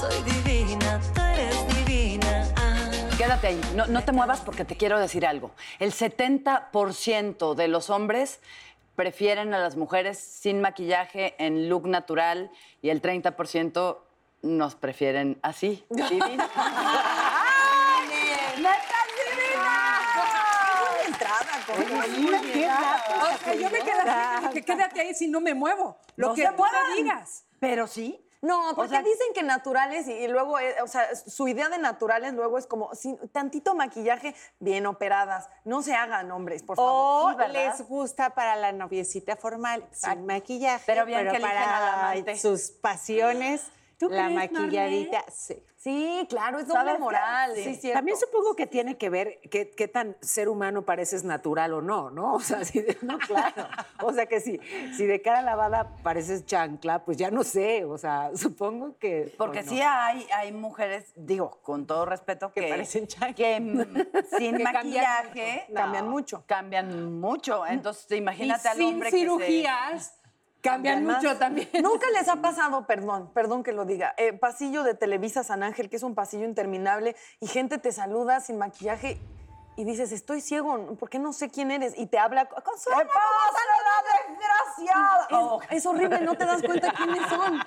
soy divina, tú eres divina. Ah. Quédate ahí, no, no te muevas porque te quiero decir algo. El 70% de los hombres prefieren a las mujeres sin maquillaje en look natural y el 30% nos prefieren así, divina. O sea, yo me quedaría, que quédate ahí si no me muevo. Lo No que se tú me digas. Pero sí. No, porque sea- dicen que naturales y, y luego, eh, o sea, su idea de naturales luego es como sin tantito maquillaje, bien operadas. No se hagan, hombres, por favor. O les gusta para la noviecita formal, sin maquillaje, Pero bien que eligen para sus pasiones, ¿Tú la crees, maquilladita, sí. Sí, claro, es ¿Sabes doble moral. Sí. Sí, cierto. También supongo que tiene que ver qué, qué tan ser humano pareces natural o no, ¿no? O sea, si de- no, claro. O sea que si, si de cara lavada pareces chancla, pues ya no sé. O sea, supongo que. Porque o no. sí hay, hay mujeres, digo, con todo respeto, que, parecen chanclas. que sin Que cambian maquillaje Cambian mucho. Cambian mucho. Entonces, imagínate y al sin hombre que se- cirugías cambian mucho también. Nunca les ha pasado, perdón, perdón que lo diga, eh, pasillo de Televisa San Ángel, que es un pasillo interminable, y gente te saluda sin maquillaje y dices, estoy ciego, ¿por qué no sé quién eres? Y te habla, ¡Consuelo, ¿cómo estás, desgraciada! Es, es horrible, no te das cuenta quiénes son.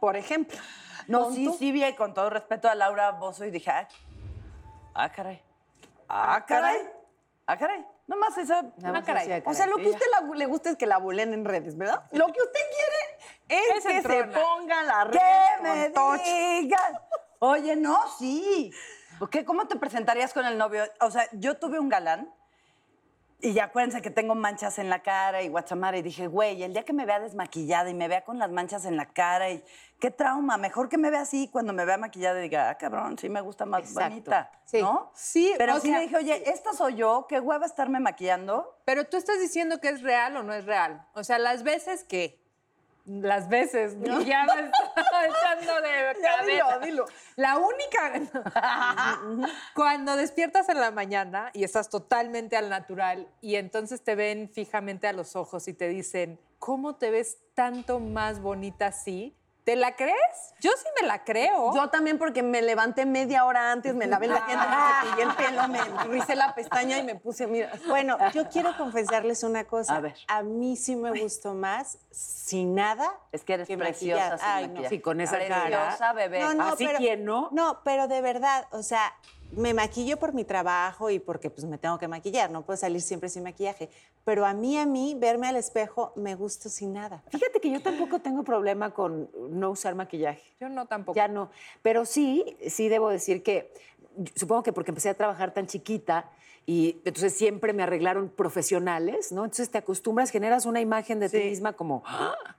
Por ejemplo. No, sí, tú. sí vi con todo respeto a Laura Bozo y dije, ah, ah, caray. Ah, caray. Ah, caray. Nomás esa. Nada más caray. O sea, lo que a usted la- le gusta es que la bulen en redes, ¿verdad? Lo que usted quiere es, Es que se ponga la red ¿Qué me digan? Oye, no, sí. ¿Cómo te presentarías con el novio? O sea, yo tuve un galán y ya acuérdense que tengo manchas en la cara y guachamara y dije, güey, el día que me vea desmaquillada y me vea con las manchas en la cara y qué trauma, mejor que me vea así cuando me vea maquillada y diga, ah, cabrón, sí me gusta más Exacto. bonita, Sí. ¿no? Sí, Pero sí sea- le dije, oye, esta soy yo, qué hueva estarme maquillando. Pero tú estás diciendo que es real o no es real. O sea, las veces que. Las veces, ya me estaba echando de cabeza. dilo, dilo. La única. Cuando despiertas en la mañana y estás totalmente al natural y entonces te ven fijamente a los ojos y te dicen, ¿cómo te ves tanto más bonita así? ¿Te la crees? Yo sí me la creo. Yo también porque me levanté media hora antes, me lavé la dientes, me cepillé el pelo, me rizé la pestaña y me puse, mira. Bueno, yo quiero confesarles una cosa. A ver. mí sí me gustó más sin nada. Es que eres que preciosa maquillar. sin Ay, no. Sí, con esa Preciosa, cara. bebé. No, no, Así pero- no. No, pero de verdad, o sea, me maquillo por mi trabajo y porque pues me tengo que maquillar, no puedo salir siempre sin maquillaje. Pero a mí, a mí, verme al espejo, me gusta sin nada. Fíjate que yo tampoco tengo problema con no usar maquillaje. Yo no tampoco. Ya no. Pero sí, sí debo decir que supongo que porque empecé a trabajar tan chiquita y entonces siempre me arreglaron profesionales, ¿no? Entonces te acostumbras, generas una imagen de ti misma como... ¡ah!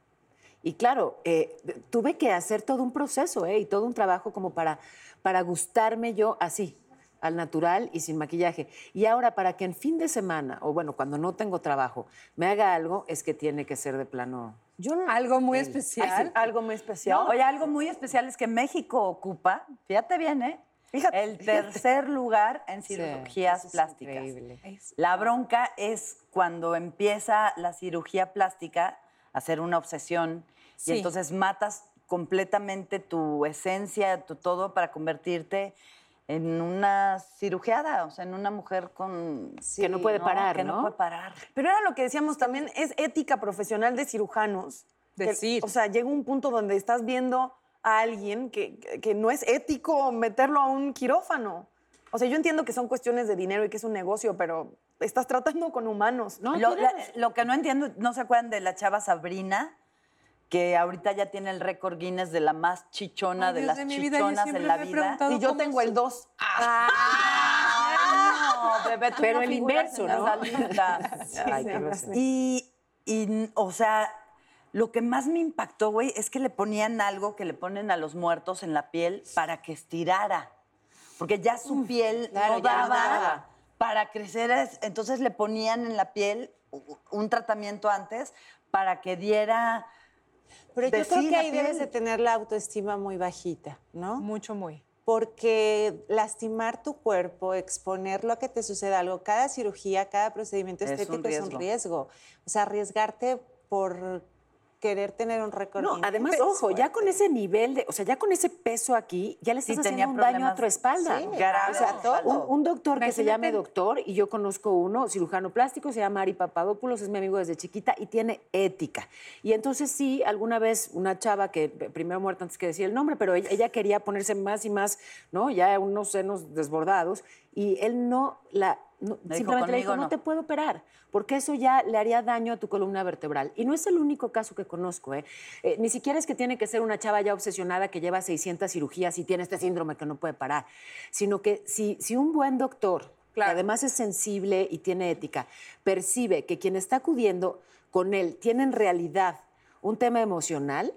Y claro, eh, tuve que hacer todo un proceso ¿eh? y todo un trabajo como para, para gustarme yo así, al natural y sin maquillaje. Y ahora para que en fin de semana, o bueno, cuando no tengo trabajo, me haga algo, es que tiene que ser de plano... Yo no. Algo muy especial. Algo muy especial. Oye, algo muy especial es que México ocupa, fíjate bien, ¿eh? Fíjate, el tercer lugar en cirugías es plásticas. increíble. La bronca es cuando empieza la cirugía plástica a ser una obsesión Sí. y entonces matas completamente tu esencia, tu todo para convertirte en una cirugiada, o sea, en una mujer con que no puede parar, que no ¿no? puede parar. Pero era lo que decíamos también, es ética profesional de cirujanos. que- Decir. o sea, llega un punto donde estás viendo a alguien que, que- que no es ético meterlo a un quirófano. O sea, yo entiendo que son cuestiones de dinero y que es un negocio, pero estás tratando con humanos. No, lo, la- lo que no entiendo, ¿no se acuerdan de la chava Sabrina? Que ahorita ya tiene el récord Guinness de la más chichona Ay, de las de vida, chichonas siempre en la vida. Y yo tengo el su- 2. Ah, no, bebé, tú Pero el inverso, ¿no? lista. Ay, qué grosero. Y, y, o sea, lo que más me impactó, güey, es que le ponían algo que le ponen a los muertos en la piel para que estirara. Porque ya su piel claro, no daba no daba. para crecer. es- Entonces le ponían en la piel un tratamiento antes para que diera... Pero yo creo que ahí debes de tener la autoestima muy bajita, ¿no? Mucho, muy. Porque lastimar tu cuerpo, exponerlo a que te suceda algo, cada cirugía, cada procedimiento Es un estético es un riesgo. O sea, arriesgarte por querer tener un récord. No, además, ojo, ya con ese nivel de, o sea, ya con ese peso aquí, ya le estás Sí, haciendo un daño a tu espalda. Sí, o sea, todo. Un, un doctor que se llame doctor, y yo conozco uno, cirujano plástico, se llama Ari Papadopoulos, es mi amigo desde chiquita y tiene ética. Y entonces sí, alguna vez una chava que eh, primero muerta antes que decir el nombre, pero ella, ella quería ponerse más y más, ¿no? Ya unos senos desbordados, y él no la... no- Le dijo, simplemente le dijo, "Conmigo no no". te puedo operar, porque eso ya le haría daño a tu columna vertebral. Y no es el único caso que conozco, ¿eh? Eh, ni siquiera es que tiene que ser una chava ya obsesionada que lleva 600 cirugías y tiene este síndrome que no puede parar, sino que si, si un buen doctor, Claro. que además es sensible y tiene ética, percibe que quien está acudiendo con él tiene en realidad un tema emocional,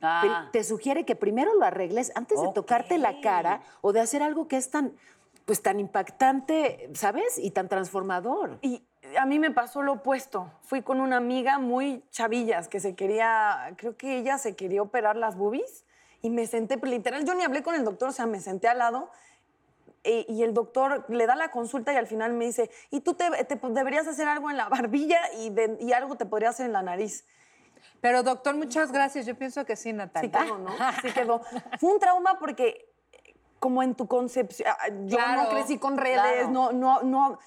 Ah. te sugiere que primero lo arregles antes de tocarte la cara o de hacer algo que es tan, pues tan impactante, ¿sabes? Y tan transformador. Y a mí me pasó lo opuesto. Fui con una amiga muy chavillas que se quería, creo que ella se quería operar las boobies y me senté, literal, yo ni hablé con el doctor, o sea, me senté al lado e- y el doctor le da la consulta y al final me dice, y tú te, te- pues, deberías hacer algo en la barbilla y, de- y algo te podría hacer en la nariz. Pero doctor, muchas gracias. Yo pienso que sí, Sí Natalia. quedó, ¿no? Sí quedó. Fue un trauma porque como en tu concepción, ah, yo Claro, no crecí con redes, claro. no, no, no.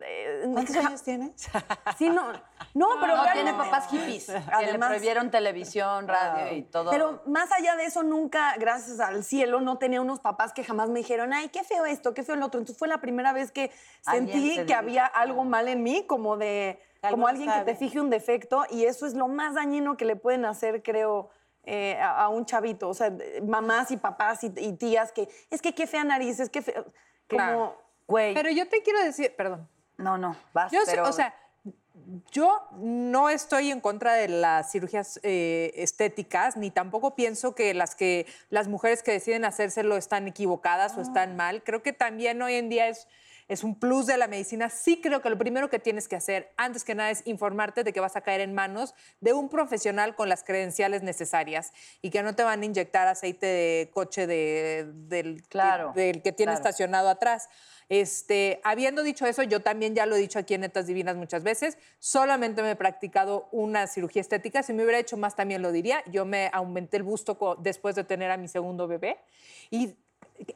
eh, ¿Cuántos años tienes? Sí, no, no, pero No, tiene papás hippies. que le Además. prohibieron televisión, radio y todo. Pero más allá de eso, nunca, gracias al cielo, no tenía unos papás que jamás me dijeron, ay, qué feo esto, qué feo lo otro. Entonces fue la primera vez que sentí se que había algo mal en mí, como de, como alguien que te fije un defecto, y eso es lo más dañino que le pueden hacer, creo. Eh, a, a un chavito, o sea, mamás y papás y, y tías que es que qué fea nariz, es que feo, como Claro. Güey. Pero yo te quiero decir, perdón. no, no, vas, Yo, sé- pero... o sea, yo no estoy en contra de las cirugías eh, estéticas, ni tampoco pienso que las que las mujeres que deciden hacérselo están equivocadas o están mal. Creo que también hoy en día es, es un plus de la medicina. Sí creo que lo primero que tienes que hacer, antes que nada, es informarte de que vas a caer en manos de un profesional con las credenciales necesarias y que no te van a inyectar aceite de coche de- del, Claro, del que tiene claro. estacionado atrás. Este, habiendo dicho eso, yo también ya lo he dicho aquí en Netas Divinas muchas veces, solamente me he practicado una cirugía estética, si me hubiera hecho más también lo diría, yo me aumenté el busto después de tener a mi segundo bebé y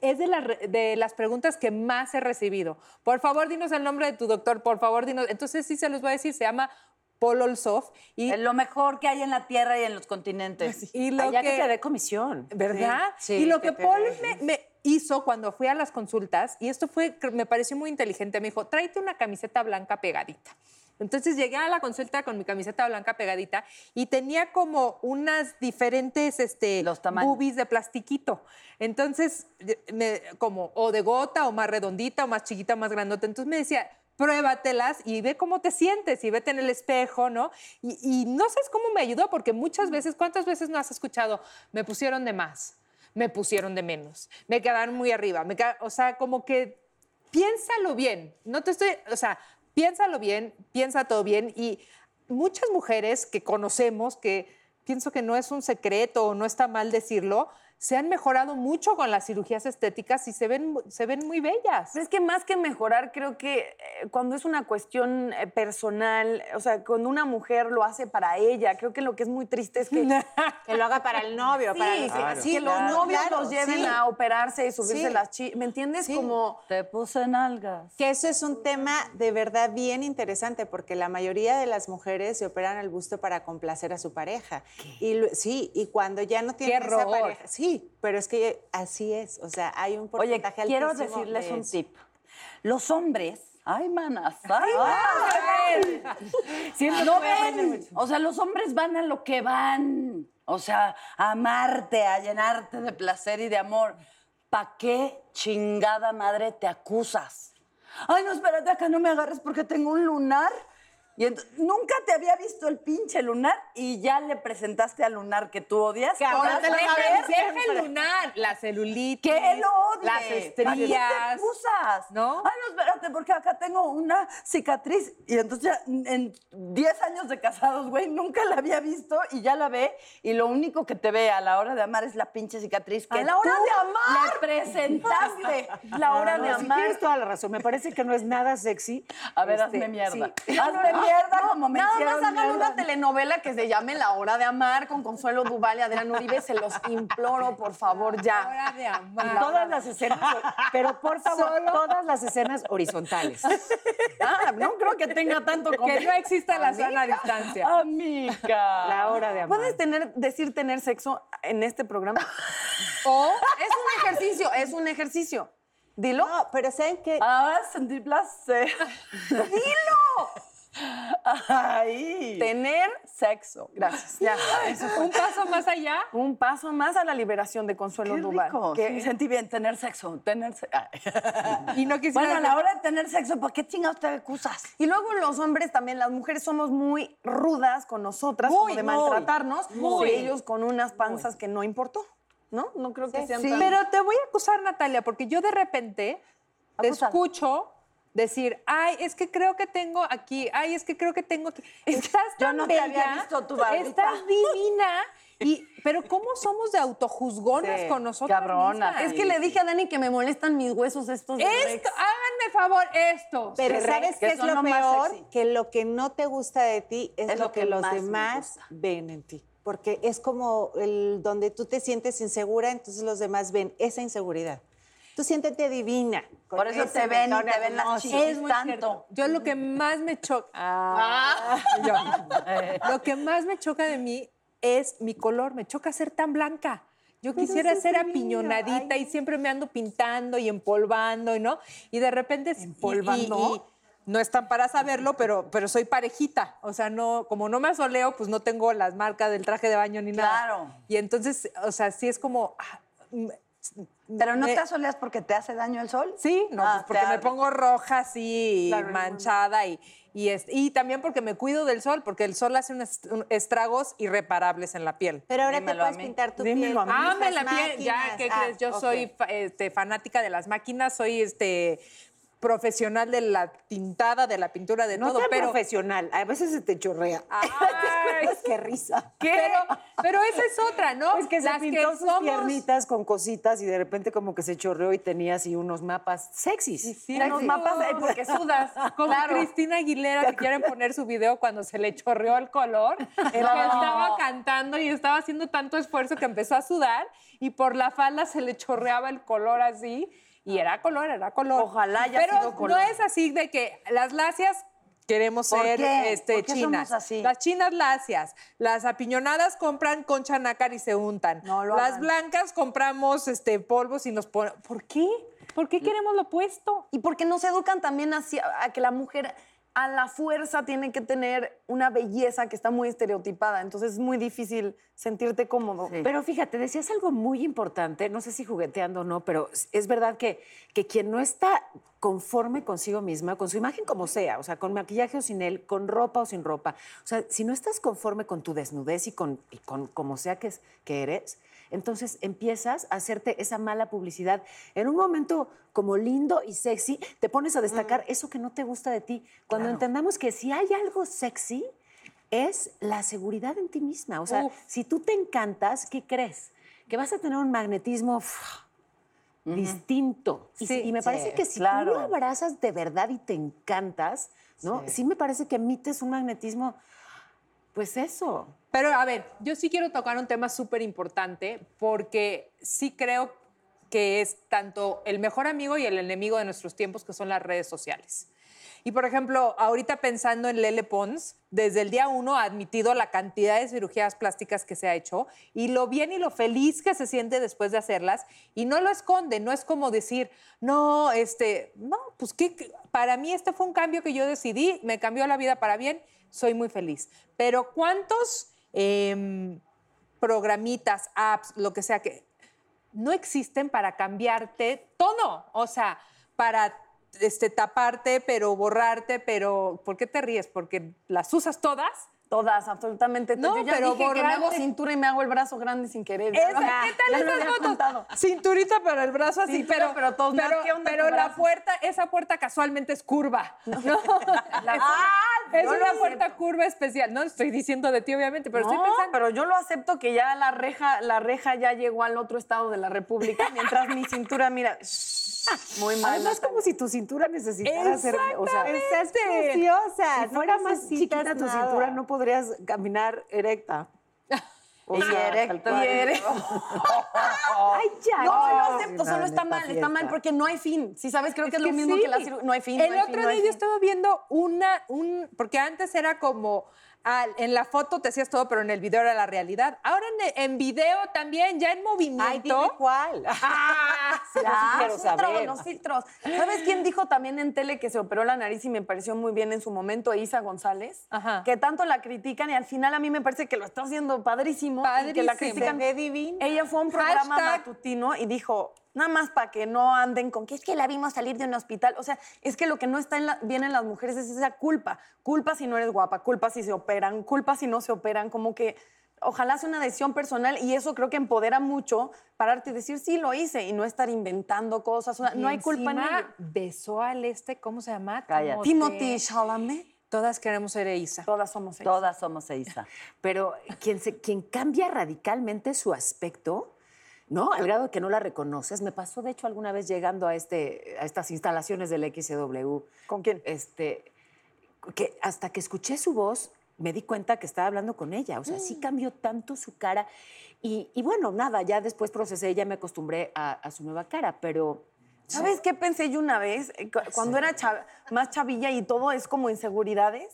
es de, las re- de las preguntas que más he recibido. Por favor, dinos el nombre de tu doctor, por favor, dinos. Entonces sí se los voy a decir, se llama Paul Olsov y, Es lo mejor que hay en la tierra y en los continentes. y lo Allá que, que te dé comisión. ¿verdad? Sí, y lo que que Paul me, me hizo cuando fui a las consultas, y esto fue, me pareció muy inteligente, me dijo, tráete una camiseta blanca pegadita. Entonces llegué a la consulta con mi camiseta blanca pegadita y tenía como unas diferentes este, Los boobies de plastiquito. Entonces, me- como o de gota o más redondita o más chiquita o más grandota. Entonces me decía, pruébatelas y ve cómo te sientes y vete en el espejo, ¿no? Y, y no sabes cómo me ayudó, porque muchas veces, ¿cuántas veces no has escuchado? Me pusieron de más, me pusieron de menos, me quedaron muy arriba, me o sea, como que piénsalo bien, no te estoy, o sea, piénsalo bien, piensa todo bien. Y muchas mujeres que conocemos, que pienso que no es un secreto o no está mal decirlo, se han mejorado mucho con las cirugías estéticas y se ven, mu- se ven muy bellas. Pero es que más que mejorar, creo que eh, cuando es una cuestión eh, personal, o sea, cuando una mujer lo hace para ella, creo que lo que es muy triste es que, Que lo haga para el novio, para sí, los que- sí, que los novios claro, los lleven sí. a operarse y subirse Sí. las chi... ¿Me entiendes? Sí. Como... Te puse en algas. Que eso es un tema de verdad bien interesante porque la mayoría de las mujeres se operan el busto para complacer a su pareja. Y lo- sí, y cuando ya no tienen esa pareja, sí, pero es que así es, o sea, hay un Oye, porcentaje quiero altísimo decirles de un tip. Los hombres, ay, manas, ay, Siempre no ven. O sea, los hombres van a lo que van. O sea, a amarte, a llenarte de placer y de amor. ¿Pa' qué chingada madre te acusas? Ay, no, espérate, acá no me agarres porque tengo un lunar. Y nunca te había visto el pinche lunar y ya le presentaste al lunar que tú odias. Ahora Ahora te lo deja el lunar. la celulitis, ¡Que lo odie! las ¿Para qué estrías. excusas? ¿No? Ay, no, espérate, porque acá tengo una cicatriz. Y entonces ya en 10 años de casados, güey, nunca la había visto y ya la ve. Y lo único que te ve a la hora de amar es la pinche cicatriz que ¡A la hora tú de amar! le presentaste. La hora No, de si amar. tienes toda la razón. Me parece que no es nada sexy. A ver, Este, hazme mierda. sí. Hazme mierda como me Nada más hagan mierda. una telenovela que se llame La Hora de Amar con Consuelo Duval y Adrián Uribe. Se los imploro, por favor, ya. Hora de Y amar. todas las escenas, pero por favor, todas las escenas horizontales. Ah, no creo que tenga tanto Que no exista la sana distancia. Amiga. La hora de amar. ¿Puedes tener, decir tener sexo en este programa? O Es un ejercicio, es un ejercicio. Dilo. No, pero ¿saben qué? Ahora sentí placer. ¡Dilo! Ay. Tener sexo. Gracias. Ya. Eso fue. un paso más allá. Un paso más a la liberación de Consuelo Qué Duval. rico. Que- Sí, sentí bien tener sexo. Tener se-. Y no quisiera. Bueno, a la hora de tener sexo, ¿por qué chingados te acusas? Y luego los hombres también, las mujeres somos muy rudas con nosotras, Muy, como de muy, maltratarnos. muy. Y ellos con unas panzas que no importó. ¿No? No creo que sean tan- Pero te voy a acusar, Natalia, porque yo de repente te escucho decir, ay, es que creo que tengo aquí, ay, es que creo que tengo aquí. Estás Yo tan no te había visto tu barbita. Estás divina. Y, pero ¿cómo somos de autojuzgonas Sí, con nosotras cabronas. mismas? Es que le dije a Dani que me molestan mis huesos estos de. Esto, háganme favor, esto. Pero Sí, ¿sabes que qué es lo peor? sexy. Que lo que no te gusta de ti es, Es lo, lo que, que los demás ven en ti. Porque es como el donde tú te sientes insegura, entonces los demás ven esa inseguridad. Tú siéntete divina. Por eso te ven y te ven las chichis Es muy tanto. cierto. Yo lo que más me choca. Ah. Yo. Lo que más me choca de mí es mi color. Me choca ser tan blanca. Yo quisiera ser apiñonadita ay. y siempre me ando pintando y empolvando, y ¿no? Y de repente. ¿Empolvando? y- y no están para saberlo, pero, pero soy parejita. O sea, no, como no me asoleo, pues no tengo las marcas del traje de baño ni nada. Claro. Y entonces, o sea, sí es como. ah, mm, Pero no te asoleas porque te hace daño el sol. Sí, no, Ah, pues porque me pongo roja así, Claro, manchada y, y, es- y también porque me cuido del sol, porque el sol hace unos un- estragos irreparables en la piel. Pero ahora Dímelo te puedes pintar tu Dímelo piel. a mí. con Ame la piel, ya. ¿qué Ah, crees? Yo ok. soy este, fanática de las máquinas, soy este profesional de la tintada, de la pintura, de No todo, tan pero... profesional. A veces se te chorrea. Ay, qué risa. Pero, pero esa es otra, ¿no? Es que se Las pintó sus somos- piernitas con cositas y de repente como que se chorreó y tenía así unos mapas sexys. Sí, Unos mapas, porque sudas. Como Claro. Cristina Aguilera que quieren poner su video cuando se le chorreó el color, que estaba cantando y estaba haciendo tanto esfuerzo que empezó a sudar y por la falda se le chorreaba el color así y era color, era color. Ojalá haya Pero sido color. no es así de que las lacias queremos ¿Por ser qué? este, ¿Por qué chinas. somos así? Las chinas lacias, las apiñonadas compran concha nácar y se untan. No lo las hagan. blancas compramos este polvos y nos ponen. ¿Por qué? ¿Por qué queremos lo opuesto? Y porque nos educan también así a a que la mujer a la fuerza tiene que tener una belleza que está muy estereotipada. Entonces es muy difícil sentirte cómodo. Pero fíjate, decías algo muy importante, no sé si jugueteando o no, pero es verdad que, que quien no está conforme consigo misma, con su imagen como sea, o sea, con maquillaje o sin él, con ropa o sin ropa, o sea, si no estás conforme con tu desnudez y con, con como sea que, que eres, entonces empiezas a hacerte esa mala publicidad. En un momento como lindo y sexy, te pones a destacar eso que no te gusta de ti. Cuando entendamos que si hay algo sexy, es la seguridad en ti misma. O sea, Uf. si tú te encantas, ¿qué crees? Que vas a tener un magnetismo distinto. Y, Sí, y me parece sí, que si claro. tú lo abrazas de verdad y te encantas, ¿no? Sí. me parece que emites un magnetismo, pues eso. Pero a ver, yo sí quiero tocar un tema súper importante porque sí creo que es tanto el mejor amigo y el enemigo de nuestros tiempos, que son las redes sociales. Y por ejemplo, ahorita pensando en Lele Pons, desde el día uno ha admitido la cantidad de cirugías plásticas que se ha hecho y lo bien y lo feliz que se siente después de hacerlas y no lo esconde, no es como decir, no, este, no, pues que para mí este fue un cambio que yo decidí, me cambió la vida para bien, soy muy feliz. Pero ¿cuántos em, programitas, apps, lo que sea que no existen para cambiarte todo? O sea, para este, taparte, pero borrarte, pero ¿por qué te ríes? ¿Porque las usas todas? Todas, absolutamente. No, Yo ya pero dije que me hago cintura y me hago el brazo grande sin querer. Esa, ¿Qué tal esas fotos? contado. Cinturita para el brazo así, Cintura, pero, pero todos, pero, ¿qué onda pero la puerta, esa puerta casualmente es curva. ¿no? es yo lo una acepto. puerta curva especial. No estoy diciendo de ti, obviamente, pero no, estoy pensando. pero yo lo acepto que ya la reja, la reja ya llegó al otro estado de la República, mientras mi cintura, mira, muy mal. Además, como si tu cintura necesitara ser. O sea, Estás preciosa. si fuera más chiquita tu cintura, no podrías caminar erecta. O Y sea, erecta. Y eres- Ay, ya. No, no. acepto, Sí, solo no, está mal, está mal porque no hay fin. Sí, sabes, creo que es lo que mismo sí. que la cirugía. No hay fin. El no hay otro fin, no día yo fin. estaba viendo una, un, porque antes era como, en la foto te hacías todo, pero en el video era la realidad. Ahora en, en video también, ya en movimiento. Ay, dime cuál. Ah, Sí, yo sí Ya, quiero los filtros, los filtros. ¿Sabes quién dijo también en tele que se operó la nariz y me pareció muy bien en su momento? Isa González. Ajá. Que tanto la critican y al final a mí me parece que lo está haciendo padrísimo. Y que la Padrísimo. critican. Se ve divina. Ella fue a un programa Hashtag. matutino y dijo, nada más para que no anden con que es que la vimos salir de un hospital. O sea, es que lo que no está en la- bien en las mujeres es esa culpa. Culpa si no eres guapa, culpa si se operan, culpa si no se operan, como que ojalá sea una decisión personal y eso creo que empodera mucho pararte y decir, sí, lo hice y no estar inventando cosas. O sea, y no hay culpa en ello. besó al este, ¿cómo se llama? Cállate. Timothy Chalamet, Todas queremos ser Isa. todas somos ellas. Todas somos Eiza. Pero quien, se, quien cambia radicalmente su aspecto, ¿no? Al grado de que no la reconoces. Me pasó, de hecho, alguna vez llegando a, este, a estas instalaciones del XW. ¿Con quién? Este, que hasta que escuché su voz, me di cuenta que estaba hablando con ella. O sea, Mm. sí cambió tanto su cara. Y, y bueno, nada, ya después procesé, ya me acostumbré a, a su nueva cara, pero... ¿Sabes qué pensé yo una vez? Eh, cu- Cuando era más chavilla y todo es como inseguridades,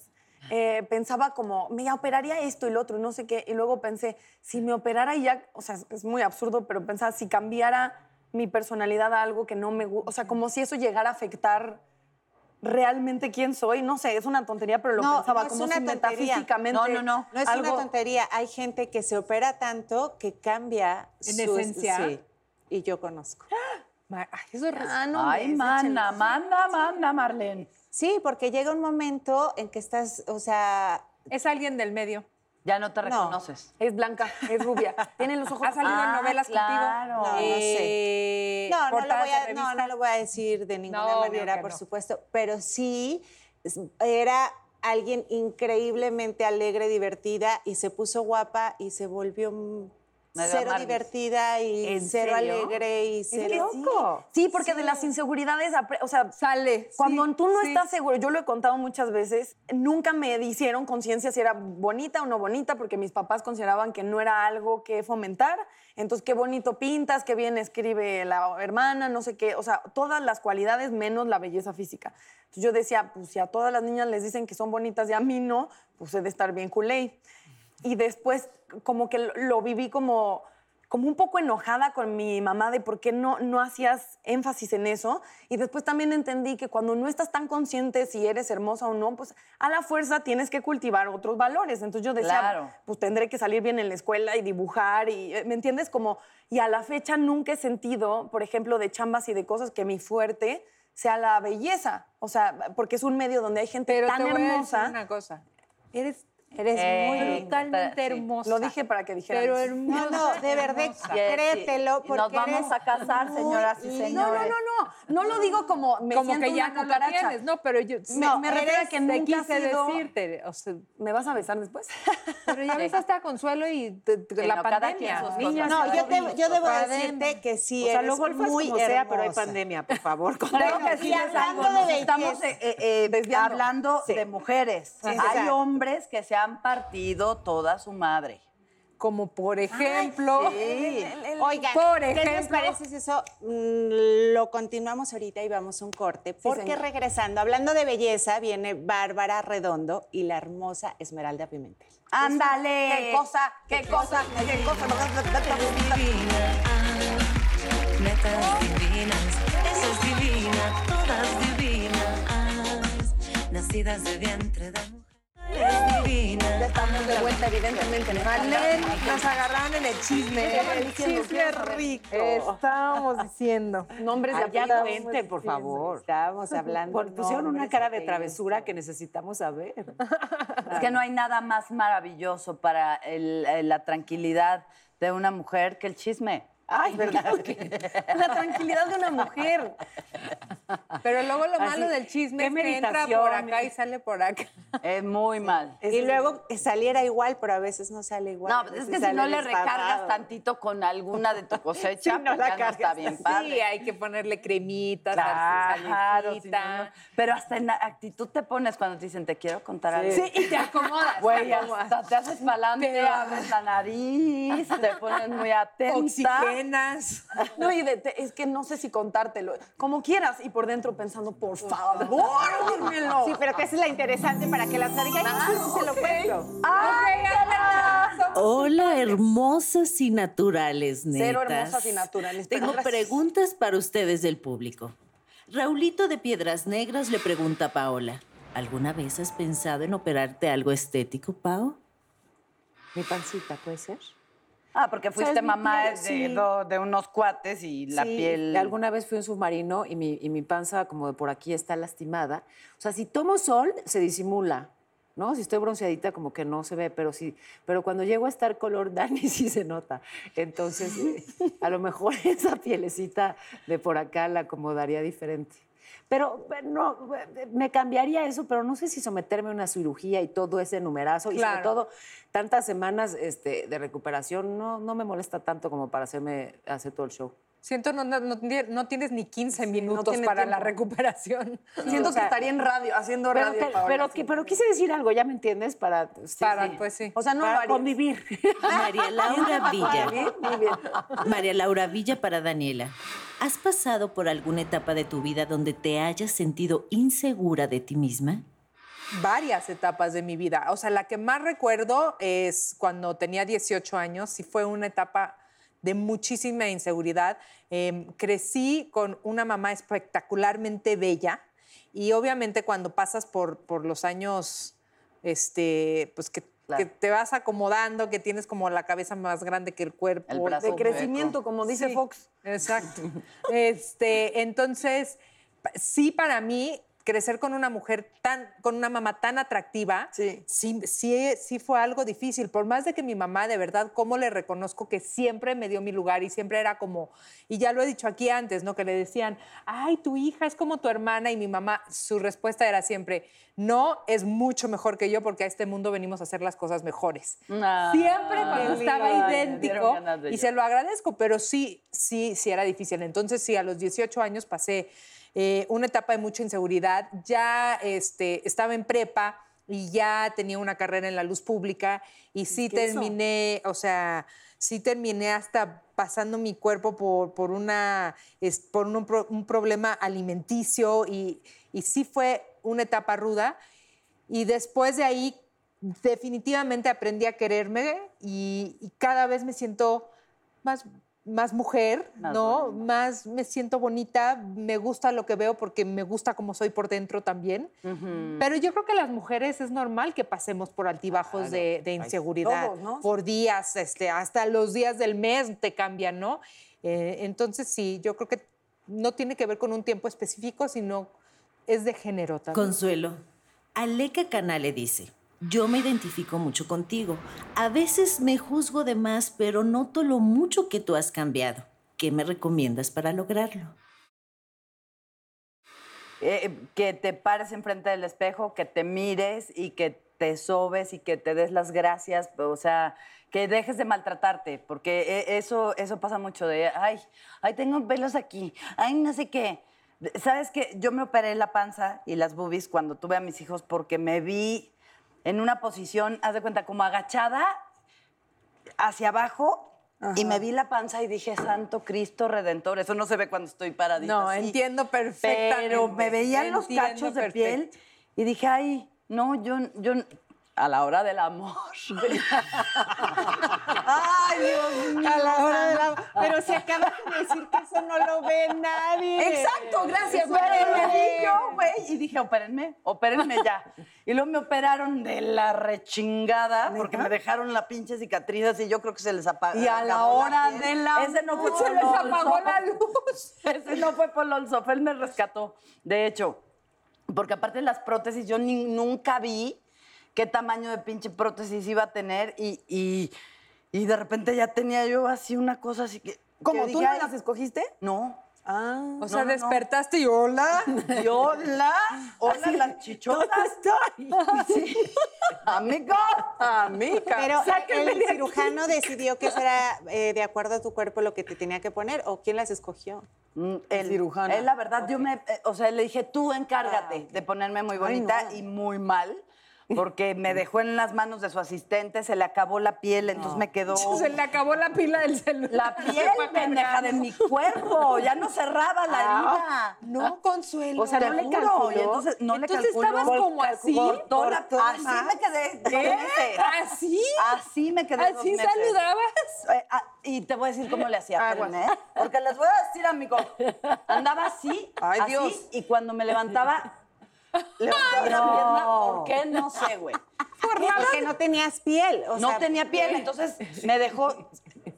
eh, pensaba como, me operaría esto y lo otro, y no sé qué. Y luego pensé, si me operara y ya, o sea, es- muy absurdo, pero pensaba, si cambiara mi personalidad a algo que no me gusta, o sea, como si eso llegara a afectar realmente quién soy, no sé, es una tontería, pero lo No, pensaba no es como una si tontería. metafísicamente No, no, no. No es algo- una tontería. Hay gente que se opera tanto que cambia ¿En su esencia? Sí. Y yo conozco. Ay, eso es Ah, no, Ay, mana, manda, manda, Marlene. Sí, porque llega un momento en que estás, o sea, Es alguien del medio. Ya no te No. reconoces. Es blanca, es rubia, tiene los ojos Ha salido en Ah, novelas claro. contigo. No, no sé. Eh, no, no lo, voy a, no, revista. no lo voy a decir de ninguna No, manera, por no. supuesto, pero sí era alguien increíblemente alegre, divertida y se puso guapa y se volvió Medio cero divertida y ¿En cero serio? alegre y Es que cero... sí. Sí, porque de las inseguridades, o sea, Sale. Cuando sí, tú no sí. estás seguro, yo lo he contado muchas veces, nunca me hicieron conciencia si era bonita o no bonita, porque mis papás consideraban que no era algo que fomentar. Entonces, qué bonito pintas, qué bien escribe la hermana, no sé qué. O sea, todas las cualidades menos la belleza física. Entonces, yo decía, pues si a todas las niñas les dicen que son bonitas y a mí no, pues he de estar bien culé. Y después, como que lo, viví como como un poco enojada con mi mamá de por qué no, no hacías énfasis en eso. Y después también entendí que cuando no estás tan consciente si eres hermosa o no, pues a la fuerza tienes que cultivar otros valores. Entonces yo decía, Claro. pues tendré que salir bien en la escuela y dibujar. Y, eh, ¿Me entiendes? Como, y a la fecha nunca he sentido, por ejemplo, de chambas y de cosas que mi fuerte sea la belleza. O sea, porque es un medio donde hay gente Pero tan te voy a decir hermosa. una cosa. Eres Eres Eh, muy sí. hermosa. Lo dije para que dijeran Pero hermosa. No, no, de verdad, créetelo porque nos vamos eres a casar, señoras y señores. No, no, no, no. No lo digo como me Como siento que ya una no cucaracha. tienes. No, pero yo Me- me refiero a que nunca quise sido- decirte. O sea, ¿Me vas a besar después? pero ya besaste a Consuelo y te- te- Sí, la no, pandemia. Niñas, No, yo, te- yo debo decirte que sí, O sea, golfas muy como sea, pero hay pandemia, por favor. Y hablando de estamos eh, eh, hablando de mujeres. Hay hombres que se han partido toda su madre. Como por ejemplo. Oigan, Por ¿qué les ejemplo. parece si eso mm, lo continuamos ahorita y vamos a un corte? Porque señor. regresando, hablando de belleza, viene Bárbara Redondo y la hermosa Esmeralda Pimentel. ¡Ándale! ¿Qué cosa? ¿Qué cosa? ¿Qué cosa? divina, ah, netas divinas, esa es divina, todas divinas, nacidas de vientre de divina, estamos de vuelta, evidentemente. Marlene, nos agarraron en el chisme. El chisme rico. Estábamos diciendo. Nombres de apellidos. cuente, por favor. Estábamos hablando. Pusieron una cara de travesura que necesitamos saber. Es que no hay nada más maravilloso para el- eh, la tranquilidad de una mujer que el chisme. Ay, ¿verdad? La tranquilidad de una mujer. Pero luego lo Así, malo del chisme es que entra por acá y sale por acá. Es muy mal. Y luego saliera igual, pero a veces no sale igual. No, a es que si no le recargas tantito con alguna de tu cosecha, Sí, no pues la ya no está bien Sí, padre. hay que ponerle cremitas, Claro, si no, salecita. no. pero hasta en la actitud te pones cuando te dicen te quiero contar algo. Sí, y te acomodas. Güey, hasta te haces pa'lante, Pero- abres la nariz, te pones muy atenta. No, y de- te- es que no sé si contártelo. Como quieras, y por dentro pensando, por favor, dímelo. Sí, pero que esa es la interesante para que la diga. Ay, sí, se lo cuento. Hola, hermosas y naturales, netas. Cero hermosas y naturales, Tengo gracias. preguntas para ustedes del público. Raulito de Piedras Negras le pregunta a Paola, ¿alguna vez has pensado en operarte algo estético, Pao? Mi pancita, ¿puede ser? Ah, porque fuiste mamá de, sí. do- de unos cuates y la Sí, piel... Alguna vez fui a un submarino y mi, y mi panza, como de por aquí, está lastimada. O sea, si tomo sol, se disimula. ¿No? Si estoy bronceadita, como que no se ve, pero sí. Pero cuando llego a estar color Dani, sí se nota. Entonces, eh, a lo mejor esa pielecita de por acá la acomodaría diferente. Pero eh, no, eh, me cambiaría eso, pero no sé si someterme a una cirugía y todo ese numerazo. Y sobre todo, tantas semanas este, de recuperación, no, no me molesta tanto como para hacerme hacer todo el show. Siento no, no, no, tie- no tienes ni 15 minutos para tiempo. la recuperación. Siento o sea, que estaría en radio, haciendo Pero, radio. Paola, pero, que- pero quise decir algo, ¿ya me entiendes? Para, sí, Para, sí. pues sí. O sea, no Para convivir. María Laura Villa. Muy bien. María Laura Villa para Daniela. ¿Has pasado por alguna etapa de tu vida donde te hayas sentido insegura de ti misma? varias etapas de mi vida. O sea, la que más recuerdo es cuando tenía 18 años, y fue una etapa de muchísima inseguridad. Eh, crecí con una mamá espectacularmente bella y obviamente cuando pasas por, por los años, este, pues que, que te vas acomodando, que tienes como la cabeza más grande que el cuerpo. El brazo De crecimiento, como dice Sí, Fox. Exacto. Este, entonces, sí para mí crecer con una mujer tan, con una mamá tan atractiva, Sí. sí, sí, sí fue algo difícil. Por más de que mi mamá, de verdad, cómo le reconozco que siempre me dio mi lugar y siempre era como, y ya lo he dicho aquí antes, ¿no? Que le decían, ay, tu hija es como tu hermana, y mi mamá, su respuesta era siempre, no, es mucho mejor que yo porque a este mundo venimos a hacer las cosas mejores. Ah, Siempre cuando estaba lindo. Idéntico y se lo agradezco, pero sí, sí, sí era difícil. Entonces, sí, a los 18 años pasé eh, una etapa de mucha inseguridad. Ya este, estaba en prepa y ya tenía una carrera en la luz pública y sí eso- terminé, o sea, sí terminé hasta pasando mi cuerpo por, por, una, es- por un, un problema alimenticio y, y sí fue una etapa ruda. Y después de ahí, definitivamente aprendí a quererme y, y cada vez me siento más, más mujer, Más ¿no? bonita. Más me siento bonita, me gusta lo que veo porque me gusta como soy por dentro también. Pero yo creo que las mujeres es normal que pasemos por altibajos de, de inseguridad, todos, ¿no? por días, este, hasta los días del mes te cambian, ¿no? Eh, entonces sí, yo creo que no tiene que ver con un tiempo específico, sino es de género también. Consuelo, Aleca Canale dice, yo me identifico mucho contigo. A veces me juzgo de más, pero noto lo mucho que tú has cambiado. ¿Qué me recomiendas para lograrlo? Eh, que te pares enfrente del espejo, que te mires y que te sobes y que te des las gracias, o sea, que dejes de maltratarte, porque e- eso, eso pasa mucho de, ay, ay, tengo pelos aquí, ay, no sé qué. ¿Sabes qué? Yo me operé la panza y las boobies cuando tuve a mis hijos porque me vi en una posición, haz de cuenta, como agachada hacia abajo y me vi la panza y dije, Santo Cristo Redentor. Eso no se ve cuando estoy paradita. No, así. entiendo perfectamente. Pero me veían los cachos de perfecto. piel y dije, ay, no, yo, yo, a la hora del amor. Ay, Dios mío. A la hora de la- Pero se acaba de decir que eso no lo ve nadie. Exacto, gracias. Bueno, Pero güey. yo, güey, y dije, opérenme, opérenme ya. Y luego me operaron de la rechingada porque me dejaron la pinche cicatriz así, yo creo que se les apagó. Y a la hora la- Ese no fue Se les apagó la luz. Ese no fue Polo Olso, él me rescató. De hecho, porque aparte de las prótesis, yo ni- nunca vi qué tamaño de pinche prótesis iba a tener y, y, y de repente ya tenía yo así una cosa así que... ¿Cómo que tú dije, no "Ay, las escogiiste? No. Ah. O sea, no, no. despertaste y hola. Y hola, hola las chichotas. Sí. Amigo. Amiga. Pero el cirujano decidió que será eh, de acuerdo a tu cuerpo lo que te tenía que poner o quién las escogió. Mm, Él, Cirujana. Él, la verdad, yo me, eh, o sea, le dije, tú encárgate de ponerme muy bonita y muy mal, porque me dejó en las manos de su asistente, se le acabó la piel, entonces me quedó Se le acabó la pila del celular. la piel pendeja de mi cuerpo, ya no cerraba la herida. No, Consuelo. O sea, no le calculó. Y entonces no Entonces le calculó. estabas como así. Cortó la- así me quedé ¿Qué? ¿Así? Así me quedé dos ¿Así meses. saludabas? Eh, ah, y te voy a decir cómo le hacía, espérenme, ¿eh? Porque les voy a decir, amigo, andaba así, Ay, así, Dios. y cuando me levantaba, levantaba la pierna, ¿por qué? No sé, güey. Porque no tenías piel. o No sea, tenía piel, entonces me dejó...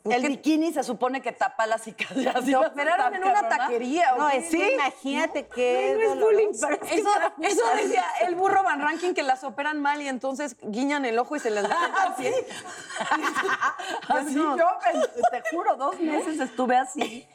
El bikini se supone que tapa la cicatriz. Te operaron en una taquería. ¿o No, es que imagínate qué No es bullying, eso, eso decía el burro Van Ranking que las operan mal y entonces guiñan el ojo y se les mete así. Así yo, te juro, dos meses estuve así.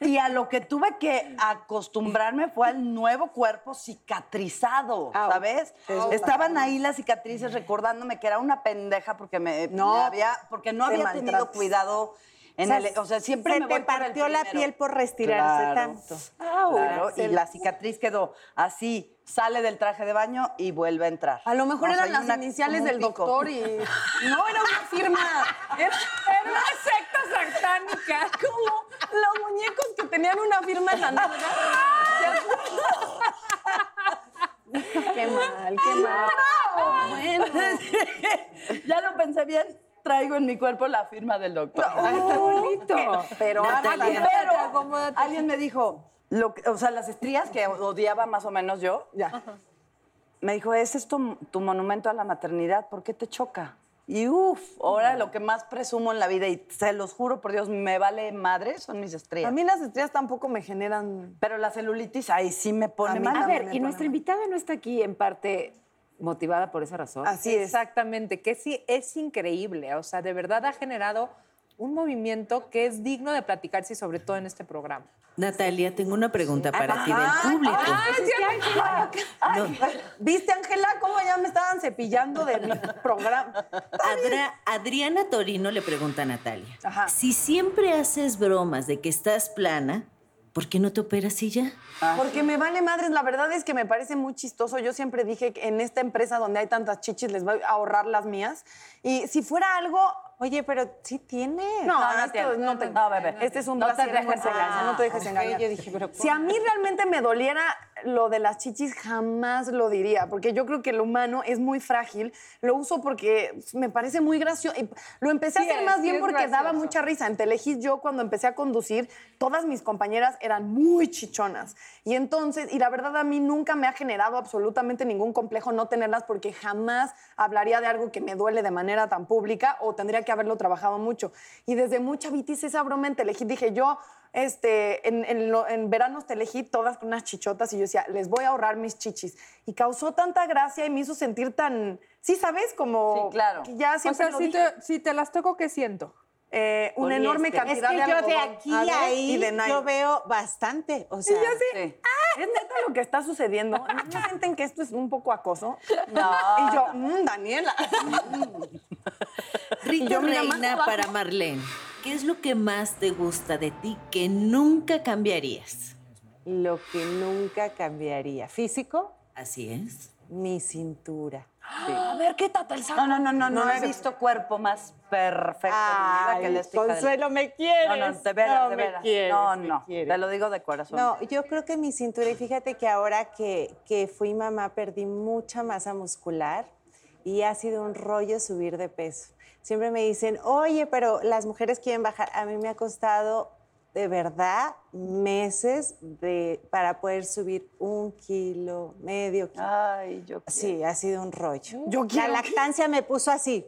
Y a lo que tuve que acostumbrarme fue al nuevo cuerpo cicatrizado, ¿sabes? Estaban ahí las cicatrices recordándome que era una pendeja porque me, No, me había, porque no había tenido cuidado en O sea, el, o sea, siempre se me te partió la piel por retirarse Claro. tanto. Claro, y la cicatriz quedó así, sale del traje de baño y vuelve a entrar. A lo mejor O sea, eran las una- iniciales del pico. doctor y. No, era una firma. Era, Era una secta satánica. como los muñecos que tenían una firma en la nalga. qué mal, qué mal. Bueno. ya lo pensé bien. Traigo en mi cuerpo la firma del doctor. Está bonito. Pero Natalia. Pero alguien me dijo, lo que- o sea, las estrías que odiaba más o menos yo, Ya. me dijo, ese es tu, tu monumento a la maternidad, ¿por qué te choca? Y uff, ahora lo que más presumo en la vida, y se los juro por Dios, me vale madre, son mis estrías. A mí las estrellas tampoco me generan. Pero la celulitis ahí sí me pone A mal. A ver, y nuestra mal. invitada no está aquí en parte motivada por esa razón. Así es. Exactamente, que sí, es increíble. O sea, de verdad ha generado un movimiento que es digno de platicarse y sobre todo en este programa. Natalia, tengo una pregunta para ti Ah, del público. No, ¿Viste, Ángela, cómo ya me estaban cepillando de mi programa? Adra- Adriana Torino le pregunta a Natalia, Ajá. si siempre haces bromas de que estás plana, ¿por qué no te operas y ya? Porque me vale madres, la verdad es que me parece muy chistoso. Yo siempre dije que en esta empresa donde hay tantas chichis les voy a ahorrar las mías. Y si fuera algo... Oye, pero sí tiene. No, No, no esto tiene. no te... No, bebé. Este es un No te placer dejes muy engañar, no te dejes engañar. yo dije, pero Si a mí realmente me doliera lo de las chichis, jamás lo diría, porque yo creo que el humano es muy frágil. Lo uso porque me parece muy gracioso. Lo empecé Sí a hacer es, más bien porque daba mucha risa. En Telehit yo cuando empecé a conducir, todas mis compañeras eran muy chichonas. Y entonces, y la verdad a mí nunca me ha generado absolutamente ningún complejo no tenerlas porque jamás hablaría de algo que me duele de manera tan pública o tendría que haberlo trabajado mucho. Y desde mucha vitis esa broma en Telehit dije yo, este, en, en, veranos Telehit todas con unas chichotas y yo decía, les voy a ahorrar mis chichis. Y causó tanta gracia y me hizo sentir tan, sí, ¿sabes? Como Sí, claro. que ya O siempre sea, lo si dije. te, si te las toco, ¿qué siento? Eh, una enorme Es Es cantidad que de yo de aquí A ahí y de yo veo bastante. O sea, Sí. ¿Es neta lo que está sucediendo? ¿No sienten que esto es un poco acoso? No. Y yo, "Mm, Daniela. Yo, más Reina para Marlene, ¿qué es lo que más te gusta de ti que nunca cambiarías? lo que nunca cambiaría. Físico, Así es. mi cintura. A ver, ¿qué tata el saco? No, no, no, no, no he visto cuerpo más perfecto vida que el del- Consuelo, ¿me quieres? No, no, de veras, No, de me veras. quieres, no, no, te lo digo de corazón. No, yo creo que mi cintura, y fíjate que ahora que, que fui mamá perdí mucha masa muscular y ha sido un rollo subir de peso. Siempre me dicen, oye, pero las mujeres quieren bajar. A mí me ha costado de verdad meses de, para poder subir un kilo, medio kilo. Ay, yo Sí, ha sido un rollo. Yo La quiero- lactancia me puso así.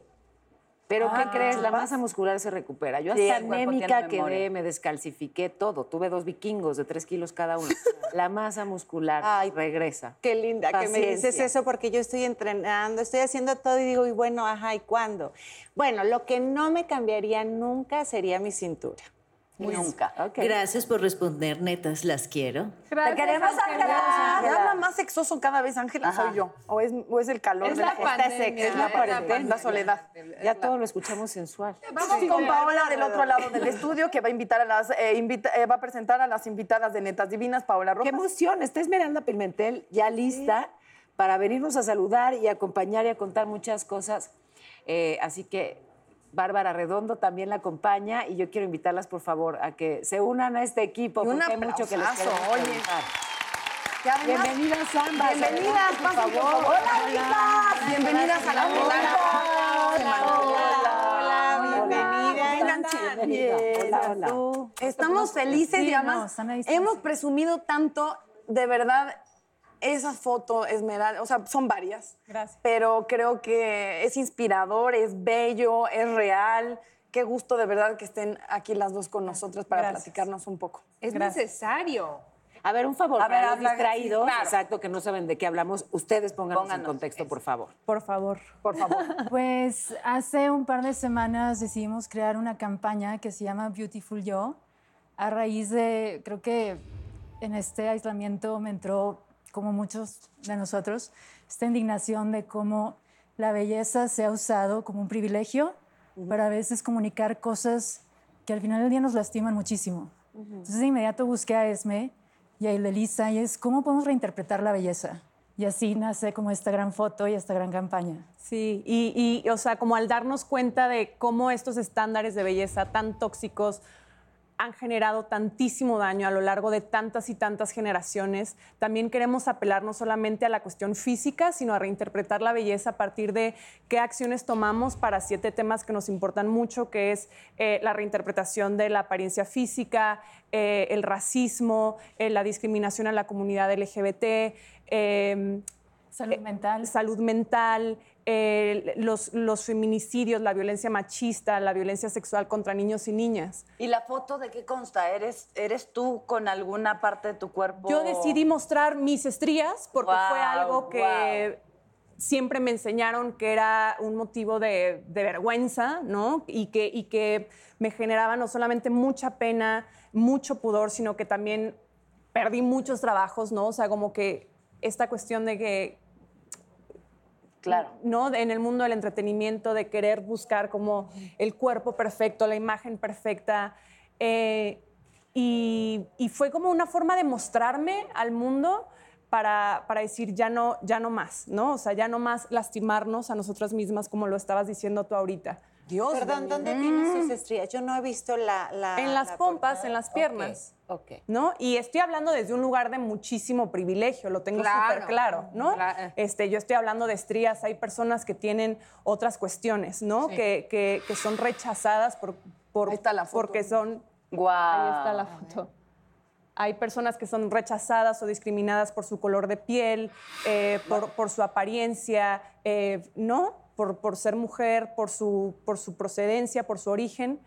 Pero ¿qué Ah, crees? La masa muscular se recupera. Yo Sí, hasta anémica quedé, me descalcifiqué todo. Tuve dos vikingos de tres kilos cada uno. La masa muscular Ay, regresa. Qué linda que me dices Paciencia. eso porque yo estoy entrenando, estoy haciendo todo y digo, y bueno, ajá, ¿y cuándo? Bueno, lo que no me cambiaría nunca sería mi cintura. Nunca. Gracias por responder, netas, las quiero. Te queremos, Ángela. Me habla más sexoso cada vez, Ángela, soy yo. O es, o es el calor Es de la pandemia, Es la la pandemia. la soledad. Ya todo lo escuchamos sensual. Vamos con Paola del otro lado del estudio que va a invitar a las eh, invita- eh, va a presentar a las invitadas de Netas Divinas, Paola ¡Qué Rojas. emoción! Está Esmeralda Pimentel ya lista para venirnos a saludar y acompañar y a contar muchas cosas. Eh, así que Bárbara Redondo también la acompaña y yo quiero invitarlas, por favor, a que se unan a este equipo porque hay mucho que les queremos oye. además- Bienvenidas ambas. Bienvenidas, por pasen, por favor. favor. Hola, chicas. Bienvenidas a la Bienvenida. Hola, hola. Estamos felices y además hemos presumido tanto, de verdad, esa foto Esmeralda, o sea, son varias. Gracias. Pero creo que es inspirador, es bello, es real. Qué gusto de verdad que estén aquí las dos con nosotras para Gracias. platicarnos un poco. Es necesario. A ver, un favor, A ver, para los habla- distraídos, sí, claro. exacto, que no saben de qué hablamos, ustedes pónganos en Pónganos, contexto, por favor. Por favor. Por favor. Pues hace un par de semanas decidimos crear una campaña que se llama Beautiful Yo, a raíz de, creo que en este aislamiento me entró, como muchos de nosotros, esta indignación de cómo la belleza se ha usado como un privilegio para a veces comunicar cosas que al final del día nos lastiman muchísimo. Entonces de inmediato busqué a Esme y a Elisa y es cómo podemos reinterpretar la belleza. Y así nace como esta gran foto y esta gran campaña. Sí, y, y, o sea, como al darnos cuenta de cómo estos estándares de belleza tan tóxicos han generado tantísimo daño a lo largo de tantas y tantas generaciones, también queremos apelar no solamente a la cuestión física, sino a reinterpretar la belleza a partir de qué acciones tomamos para siete temas que nos importan mucho, que es eh, la reinterpretación de la apariencia física, eh, el racismo, eh, la discriminación a la comunidad LGBT, Salud mental. salud mental, eh, los, los feminicidios, la violencia machista, la violencia sexual contra niños y niñas. ¿Y la foto de qué consta? ¿Eres, ¿Eres tú con alguna parte de tu cuerpo? Yo decidí mostrar mis estrías porque fue algo que siempre me enseñaron que era un motivo de, de vergüenza, ¿no? Y que, y que me generaba no solamente mucha pena, mucho pudor, sino que también perdí muchos trabajos, ¿no? O sea, como que esta cuestión de que Claro. ¿no? En el mundo del entretenimiento, de querer buscar como el cuerpo perfecto, la imagen perfecta. eh, y, y fue como una forma de mostrarme al mundo para, para decir ya no, ya no más, ¿no? O sea, ya no más lastimarnos a nosotras mismas como lo estabas diciendo tú ahorita. Dios. Perdón, ¿dónde tienes tus estrías? Yo no he visto la... la- En las la pompas, portada. en las piernas. Ok. ¿no? Y estoy hablando desde un lugar de muchísimo privilegio, lo tengo súper claro, ¿no? Claro. Este, yo estoy hablando de estrías, hay personas que tienen otras cuestiones, ¿no? Que, que- que son rechazadas por, por- Ahí está la foto. porque son... Guau. Ahí está la foto. Hay personas que son rechazadas o discriminadas por su color de piel, eh, por, por su apariencia, eh, ¿no? Por, por ser mujer, por su, por su procedencia, por su origen.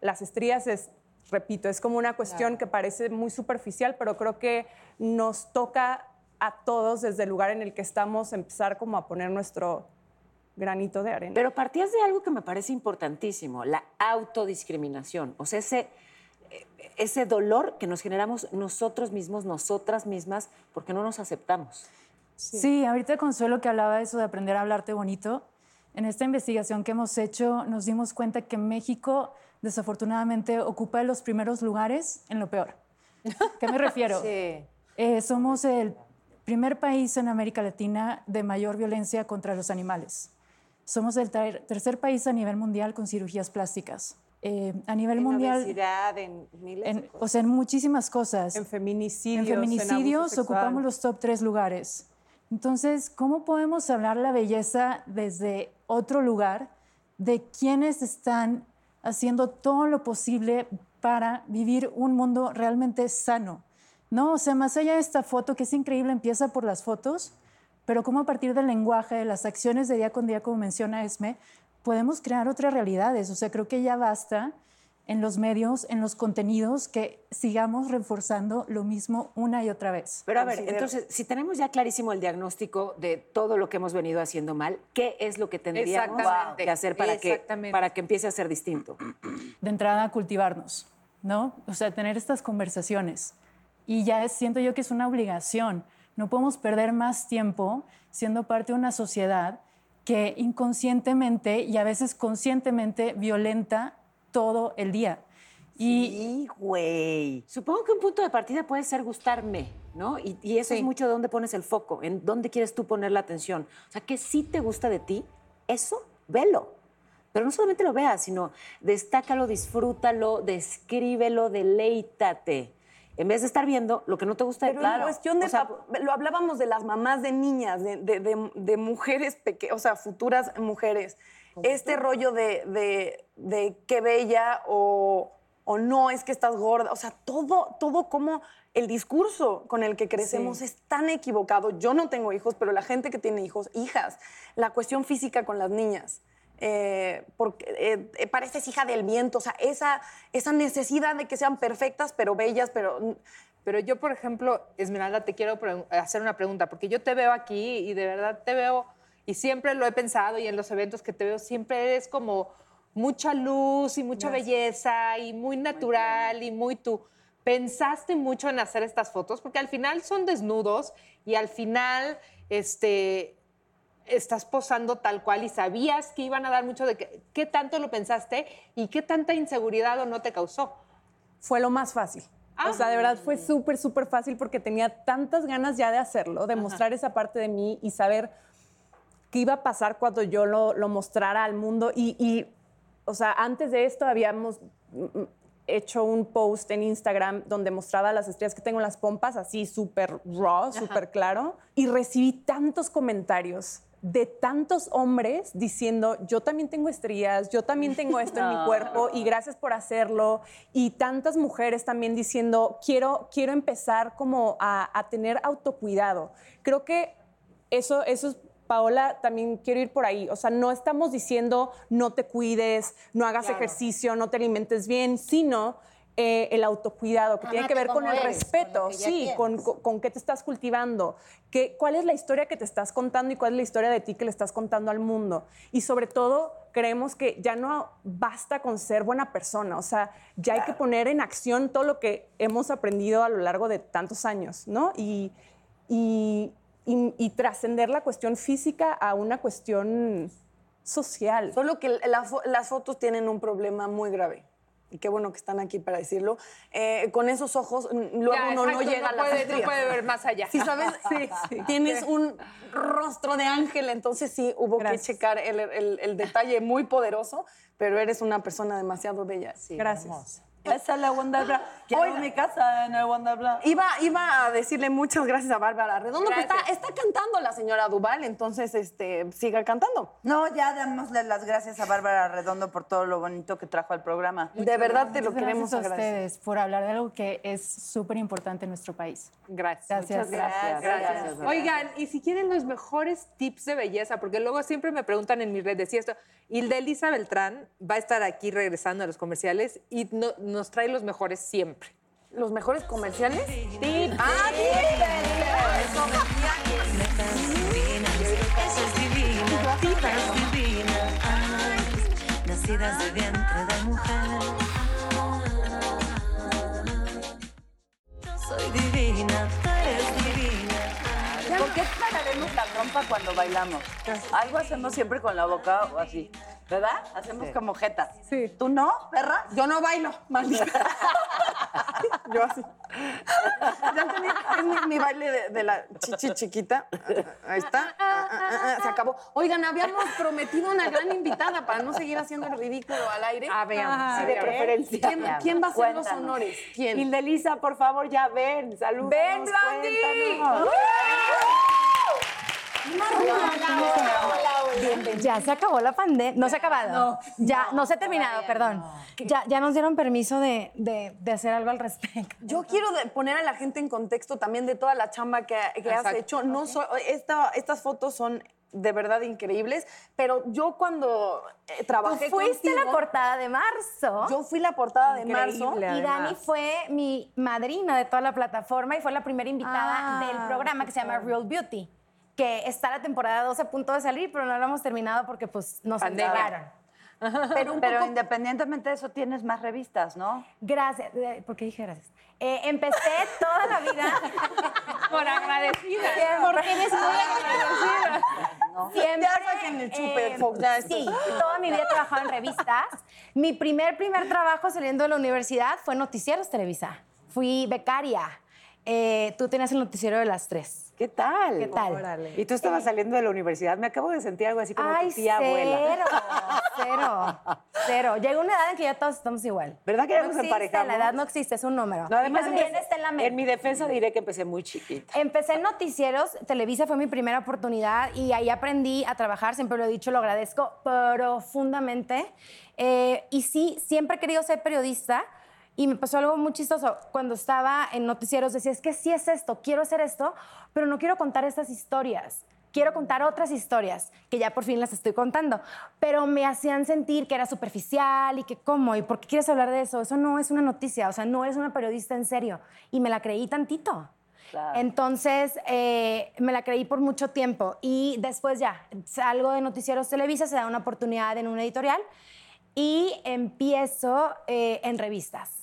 Las estrías es, repito, es como una cuestión que parece muy superficial, pero creo que nos toca a todos desde el lugar en el que estamos empezar como a poner nuestro granito de arena. Pero partías de algo que me parece importantísimo, la autodiscriminación. O sea, ese, eh, ese dolor que nos generamos nosotros mismos, nosotras mismas, porque no nos aceptamos. Sí. ahorita Consuelo que hablaba de eso de aprender a hablarte bonito, en esta investigación que hemos hecho nos dimos cuenta que México desafortunadamente ocupa los primeros lugares en lo peor. ¿Qué me refiero? Sí. Eh, somos el primer país en América Latina de mayor violencia contra los animales. Somos el ter- tercer país a nivel mundial con cirugías plásticas. Eh, a nivel En mundial, obesidad, en miles de en- o sea, en muchísimas cosas. en feminicidios, En feminicidios sexual. ocupamos los top tres lugares. Entonces, ¿cómo podemos hablar la belleza desde otro lugar de quienes están haciendo todo lo posible para vivir un mundo realmente sano? ¿No? O sea, más allá de esta foto, que es increíble, empieza por las fotos, pero cómo a partir del lenguaje, de las acciones de día con día, como menciona Esme, podemos crear otras realidades. O sea, creo que ya basta en los medios, en los contenidos, que sigamos reforzando lo mismo una y otra vez. Pero a ver, entonces, si tenemos ya clarísimo el diagnóstico de todo lo que hemos venido haciendo mal, ¿qué es lo que tendríamos que hacer para que, para que empiece a ser distinto? de entrada cultivarnos, ¿no? O sea, tener estas conversaciones. Y ya es- siento yo que es una obligación. No podemos perder más tiempo siendo parte de una sociedad que inconscientemente y a veces conscientemente violenta todo el día. Y Sí, güey. Supongo que un punto de partida puede ser gustarme, ¿no? Y, y eso es mucho de dónde pones el foco, en dónde quieres tú poner la atención. O sea, que sí te gusta de ti, eso, velo. Pero no solamente lo veas, sino destácalo, disfrútalo, descríbelo, deleítate. En vez de estar viendo lo que no te gusta de Pero ti. en cuestión de, O sea, lo hablábamos de las mamás de niñas, de, de- de- de mujeres pequeñas, o sea, futuras mujeres. Este rollo de, de, de qué bella o, o no es que estás gorda, o sea, todo, todo como el discurso con el que crecemos es tan equivocado. Yo no tengo hijos, pero la gente que tiene hijos, hijas, la cuestión física con las niñas. eh, porque eh, eh, pareces hija del viento, o sea, esa, esa necesidad de que sean perfectas, pero bellas, pero Pero yo, por ejemplo, Esmeralda, te quiero hacer una pregunta, porque yo te veo aquí y de verdad te veo, y siempre lo he pensado, y en los eventos que te veo, siempre eres como mucha luz y mucha belleza y muy natural y muy tú. ¿Pensaste mucho en hacer estas fotos? Porque al final son desnudos y al final este, estás posando tal cual y sabías que iban a dar mucho de que, qué tanto lo pensaste y qué tanta inseguridad o no te causó. fue lo más fácil. O sea, de verdad fue súper, súper fácil porque tenía tantas ganas ya de hacerlo, de mostrar esa parte de mí y saber qué iba a pasar cuando yo lo, lo mostrara al mundo. Y, y, o sea, antes de esto habíamos mm, mm, hecho un post en Instagram donde mostraba las estrellas que tengo en las pompas, así súper raw, súper claro. Y recibí tantos comentarios de tantos hombres diciendo, yo también tengo estrías, yo también tengo esto en mi cuerpo y gracias por hacerlo. Y tantas mujeres también diciendo, quiero, quiero empezar como a, a tener autocuidado. Creo que eso, eso es, Paola, también quiero ir por ahí. O sea, no estamos diciendo no te cuides, no hagas ejercicio, no te alimentes bien, sino eh, el autocuidado, que tiene que ver con el respeto, sí, con, con, con qué te estás cultivando, qué, cuál es la historia que te estás contando y cuál es la historia de ti que le estás contando al mundo. Y sobre todo, creemos que ya no basta con ser buena persona, o sea, ya hay que poner en acción todo lo que hemos aprendido a lo largo de tantos años, ¿no? Y, y, y- y trascender la cuestión física a una cuestión social. Solo que la las fotos tienen un problema muy grave. Y qué bueno que están aquí para decirlo. Eh, con esos ojos, luego Ya, uno no exacto, llega a no las puede, no puede ver más allá. Sí, ¿sabes? Sí, Tienes un rostro de ángel, entonces sí hubo Gracias. que checar el, el- el detalle muy poderoso, pero eres una persona demasiado bella. Gracias. Esa es la Wonder Bra. Quiero Oiga. mi casa en el Wonder Bra. Iba, iba a decirle muchas gracias a Bárbara Redondo, que está, está cantando la señora Duval, entonces este, siga cantando. No, ya démosle las gracias a Bárbara Redondo por todo lo bonito que trajo al programa. de verdad te lo Muchas queremos gracias a agradecer. ustedes por hablar de algo que es súper importante en nuestro país. Gracias. Gracias. Gracias. gracias. Oigan, y si quieren los mejores tips de belleza, porque luego siempre me preguntan en mis redes y esto, Hilda Elisa Beltrán va a estar aquí regresando a los comerciales y no- nos trae los mejores siempre. ¿Los mejores comerciales? Ah, Esa es divina, tipas divinas, ay, nacidas de vientre de mujer. Soy qué pararemos la trompa cuando bailamos? Algo hacemos siempre con la boca o así. ¿Verdad? Hacemos como jeta. Sí. ¿Tú no, perra? Yo no bailo, maldita. Yo así. Ya entendí, es mi, mi baile de, de la chichi chiquita. Ahí está. Ah, ah, ah, Se acabó. Oigan, habíamos prometido una gran invitada para no seguir haciendo el ridículo al aire. Ah, veamos. Sí, a de ver. preferencia. ¿Quién, quién va a hacer los honores? ¿Quién? Hildelisa, por favor, ya ven. Saludos. ¡Ven, Blondie! Ya se acabó la pandemia. No se ha acabado. ya, no, se ha terminado, perdón. Ya, ya nos dieron permiso de, de- de hacer algo al respecto. Yo quiero poner a la gente en contexto también de toda la chamba que, que has hecho. No so- esta- estas fotos son de verdad increíbles, pero yo cuando eh, Tú trabajé fuiste la portada de marzo. Yo fui la portada de marzo. Y Dani fue mi madrina de toda la plataforma y fue la primera invitada Ah, del programa que se llama Real Beauty, que está la temporada 12 a punto de salir, pero no lo hemos terminado porque pues nos entregaron. Pero, pero independientemente de eso, tienes más revistas, ¿no? Gracias. eh, ¿Por qué dije gracias? Eh, empecé toda la vida. Por agradecida. Porque eres muy agradecida. Siempre. Ya saquen el chupe, Fox, ya esto. Sí, toda mi vida he trabajado en revistas. Mi primer, primer trabajo saliendo de la universidad fue Noticieros Televisa. Fui becaria. Eh, tú tenías el noticiero de las tres. ¿Qué tal? ¿Qué tal? Y tú estabas saliendo de la universidad. Me acabo de sentir algo así como Ay, tu tía cero, abuela. cero, cero. Llega una edad en que ya todos estamos igual. ¿Verdad que ya no nos existe, emparejamos? La edad no existe, es un número. No, además, También empecé- está en la mente. en mi defensa diré que empecé muy chiquita. Empecé en noticieros, Televisa fue mi primera oportunidad y ahí aprendí a trabajar, siempre lo he dicho, lo agradezco profundamente. Eh, y sí, siempre he querido ser periodista y me pasó algo muy chistoso. Cuando estaba en noticieros decía, es que sí es esto, quiero hacer esto, pero no quiero contar estas historias. Quiero contar otras historias, que ya por fin las estoy contando, pero me hacían sentir que era superficial y que cómo, y por qué quieres hablar de eso. Eso no es una noticia, o sea, no eres una periodista en serio. Y me la creí tantito. Entonces, eh, me la creí por mucho tiempo y después ya salgo de Noticieros Televisa, se da una oportunidad en un editorial y empiezo eh, en revistas,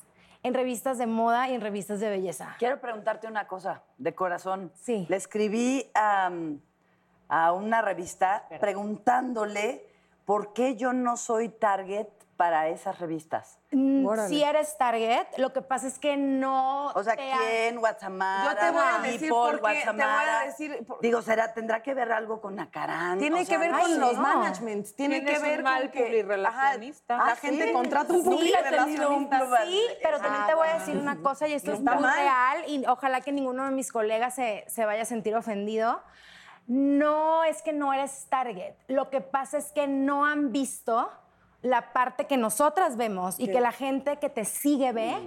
en revistas de moda y en revistas de belleza. Quiero preguntarte una cosa, de corazón. Sí. Le escribí a, a una revista preguntándole por qué yo no soy target para esas revistas. Mm, Si eres target, lo que pasa es que no... O sea, ¿quién? Guatemala, Yo te voy a decir People, por qué, te voy a decir por- Digo, será, tendrá que ver algo con Nacarán. Tiene o sea, que ver no con sé. los no. managements, tiene que ver un mal con que publirelacionista. ajá, la Ah, gente ¿sí? contrata un Sí, ha tenido un relacionista. Sí, pero también te voy a decir una cosa y esto No es muy mal. real y ojalá que ninguno de mis colegas se, se vaya a sentir ofendido. No es que no eres target, lo que pasa es que no han visto la parte que nosotras vemos y que la gente que te sigue ve.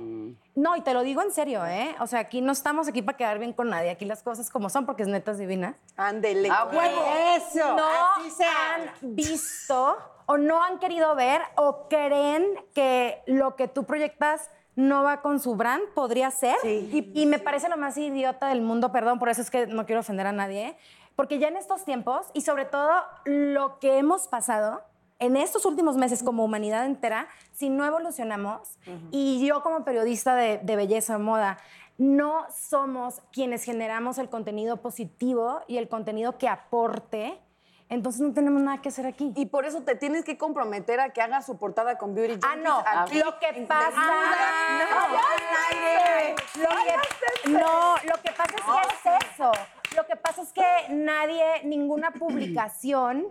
No, y te lo digo en serio, ¿eh? O sea, aquí no estamos aquí para quedar bien con nadie, aquí las cosas como son porque es netas divinas. Ándele. Ah, huevo. Eso, no así han visto o no han querido ver o creen que lo que tú proyectas no va con su brand, podría ser. Y, y me parece lo más idiota del mundo, perdón, por eso es que no quiero ofender a nadie, porque ya en estos tiempos y sobre todo lo que hemos pasado en estos últimos meses como humanidad entera, si no evolucionamos, y yo como periodista de, de belleza o moda, no somos quienes generamos el contenido positivo y el contenido que aporte, entonces no tenemos nada que hacer aquí. Y por eso te tienes que comprometer a que hagas su portada con Beauty Ah, Junkies no. aquí, Lo que pasa. desnuda. no, lo que, no, lo que pasa es que es eso. Lo que pasa es que nadie, ninguna publicación.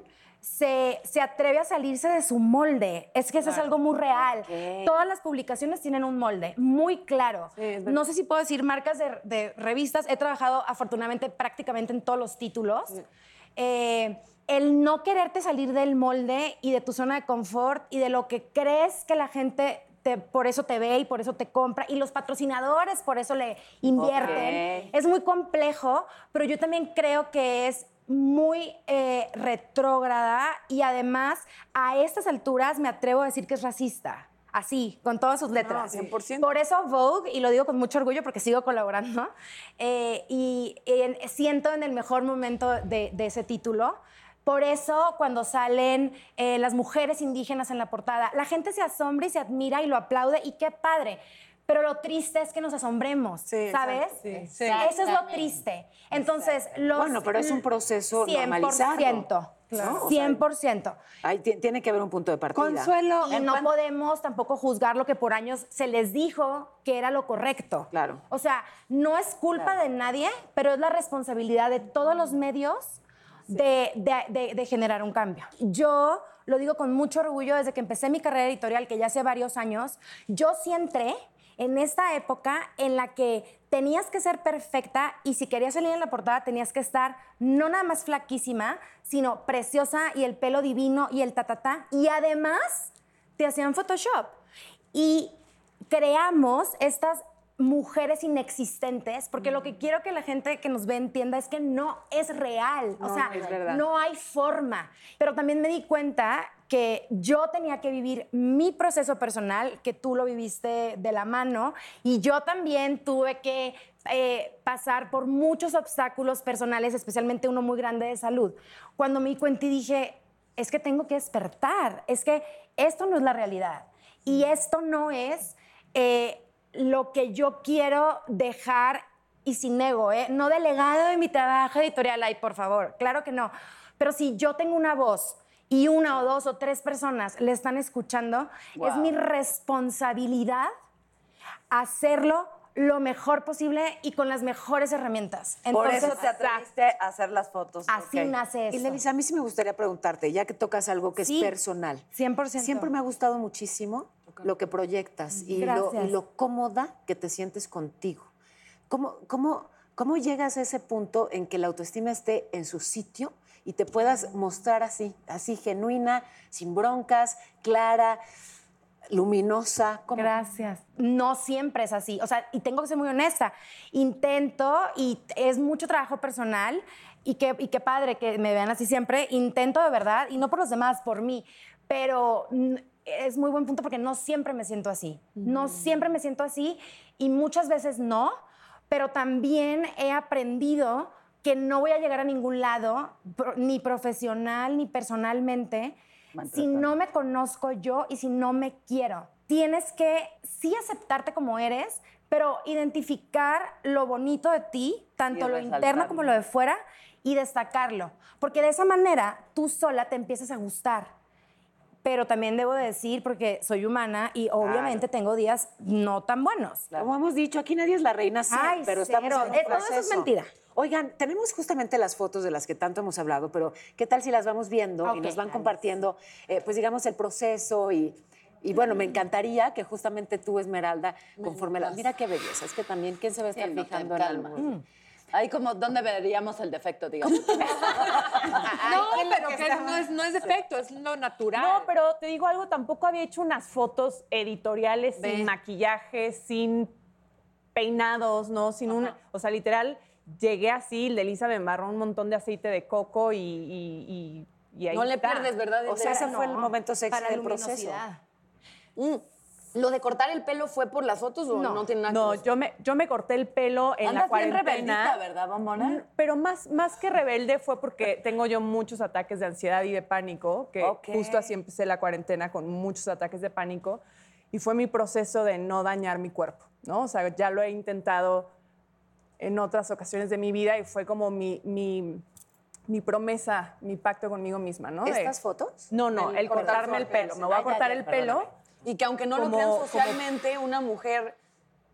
Se, se atreve a salirse de su molde. Es que eso es algo muy real. Todas las publicaciones tienen un molde muy claro. no sé si puedo decir marcas de, de revistas. He trabajado afortunadamente prácticamente en todos los títulos. Eh, el no quererte salir del molde y de tu zona de confort y de lo que crees que la gente te- por eso te ve y por eso te compra y los patrocinadores por eso le invierten. Es muy complejo, pero yo también creo que es muy eh, retrógrada y además a estas alturas me atrevo a decir que es racista. Así, con todas sus letras. 100%. Por eso Vogue, y lo digo con mucho orgullo porque sigo colaborando, eh, y en- siento en el mejor momento de, de ese título. Por eso cuando salen eh, las mujeres indígenas en la portada, la gente se asombra y se admira y lo aplaude y qué padre. Pero lo triste es que nos asombremos, Sí, ¿sabes? Sí, sí. Eso es lo triste. Entonces, los... Bueno, pero es un proceso 100%, normalizado. ¿no? O sea, 100%. ahí ti- tiene que haber un punto de partida. Consuelo, Y ¿en no podemos tampoco juzgar lo que por años se les dijo que era lo correcto. Claro. O sea, no es culpa de nadie, pero es la responsabilidad de todos los medios de, de- de- de generar un cambio. Yo lo digo con mucho orgullo desde que empecé mi carrera editorial, que ya hace varios años, yo sí entré en esta época en la que tenías que ser perfecta y si querías salir en la portada tenías que estar no nada más flaquísima, sino preciosa y el pelo divino y el ta Y además te hacían Photoshop. Y creamos estas mujeres inexistentes, porque lo que quiero que la gente que nos ve entienda es que no es real, o sea, es verdad. no hay forma. Pero también me di cuenta que yo tenía que vivir mi proceso personal, que tú lo viviste de la mano, y yo también tuve que eh, pasar por muchos obstáculos personales, especialmente uno muy grande de salud. Cuando me di cuenta y dije, es que tengo que despertar, es que esto no es la realidad, y esto no es... eh, lo que yo quiero dejar y sin ego, ¿eh? No delegado de mi trabajo editorial, ay, por favor, claro que no. Pero si yo tengo una voz y una o dos o tres personas le están escuchando, es mi responsabilidad hacerlo lo mejor posible y con las mejores herramientas. Por Entonces, eso te atreviste a hacer las fotos. Así nace Y eso. Lelisa, a mí sí me gustaría preguntarte, ya que tocas algo que Sí. es personal. 100%. Siempre me ha gustado muchísimo lo que proyectas y lo, y lo cómoda que te sientes contigo. ¿Cómo, cómo, ¿Cómo llegas a ese punto en que la autoestima esté en su sitio y te puedas mostrar así, así genuina, sin broncas, clara, luminosa? ¿Cómo? Gracias. No siempre es así. O sea, y tengo que ser muy honesta. Intento, y es mucho trabajo personal, y qué, y qué padre que me vean así siempre. Intento de verdad, y no por los demás, por mí. Pero mm, es muy buen punto porque no siempre me siento así. No siempre me siento así, y muchas veces no. Pero también he aprendido que no voy a llegar a ningún lado, ni profesional ni personalmente, si no me conozco yo y si no me quiero. Tienes que sí aceptarte como eres, pero identificar lo bonito de ti, tanto lo interno como lo de fuera, y destacarlo. Porque de esa manera tú sola te empiezas a gustar. Pero también debo decir, porque soy humana y obviamente tengo días no tan buenos. Como hemos dicho, aquí nadie es la reina Ay, pero estamos cero. en un Eh, todo eso es mentira. Oigan, tenemos justamente las fotos de las que tanto hemos hablado, pero ¿qué tal si las vamos viendo y nos van compartiendo, eh, pues digamos, el proceso y, y bueno, me encantaría que justamente tú, Esmeralda, conforme la... Mira qué belleza, es que también, ¿quién se va a estar Sí, no fijando en? Mm. Ahí como, ¿dónde veríamos el defecto, digamos? No, pero que no es, no es defecto, es lo natural. No, pero te digo algo, tampoco había hecho unas fotos editoriales sin maquillaje, sin peinados, ¿no? Sin un, o sea, literal, llegué así, Lelisa me embarró un montón de aceite de coco y, y, y- y ahí No le está. pierdes, ¿verdad? O sea, ese fue el momento sexy para del proceso. Mm. ¿Lo de cortar el pelo fue por las fotos o no, No. tiene nada No, que ver? yo me, yo me corté el pelo en la bien cuarentena. rebeldita, ¿verdad, bombona? Mm, Pero más, más que rebelde fue porque tengo yo muchos ataques de ansiedad y de pánico, que Ok. justo así empecé la cuarentena con muchos ataques de pánico y fue mi proceso de no dañar mi cuerpo, ¿no? O sea, ya lo he intentado en otras ocasiones de mi vida y fue como mi, mi, mi promesa, mi pacto conmigo misma, ¿no? ¿Estas fotos? No, no, El el, cortar cortarme el pelo. Me voy a cortar el pelo. Y que aunque no lo crean como- socialmente, una mujer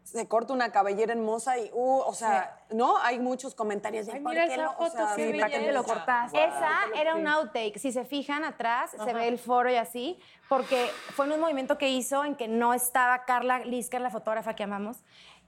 se corta una cabellera hermosa y, uh, o sea, ¿no? Hay muchos comentarios de Ay, ¿por mira qué esa lo- o sea, Sí, ¿para qué te lo cortaste? Esa era un outtake. Si se fijan atrás, se ve el foro y así, porque fue en un movimiento que hizo en que no estaba Carla Lisker, la fotógrafa que amamos.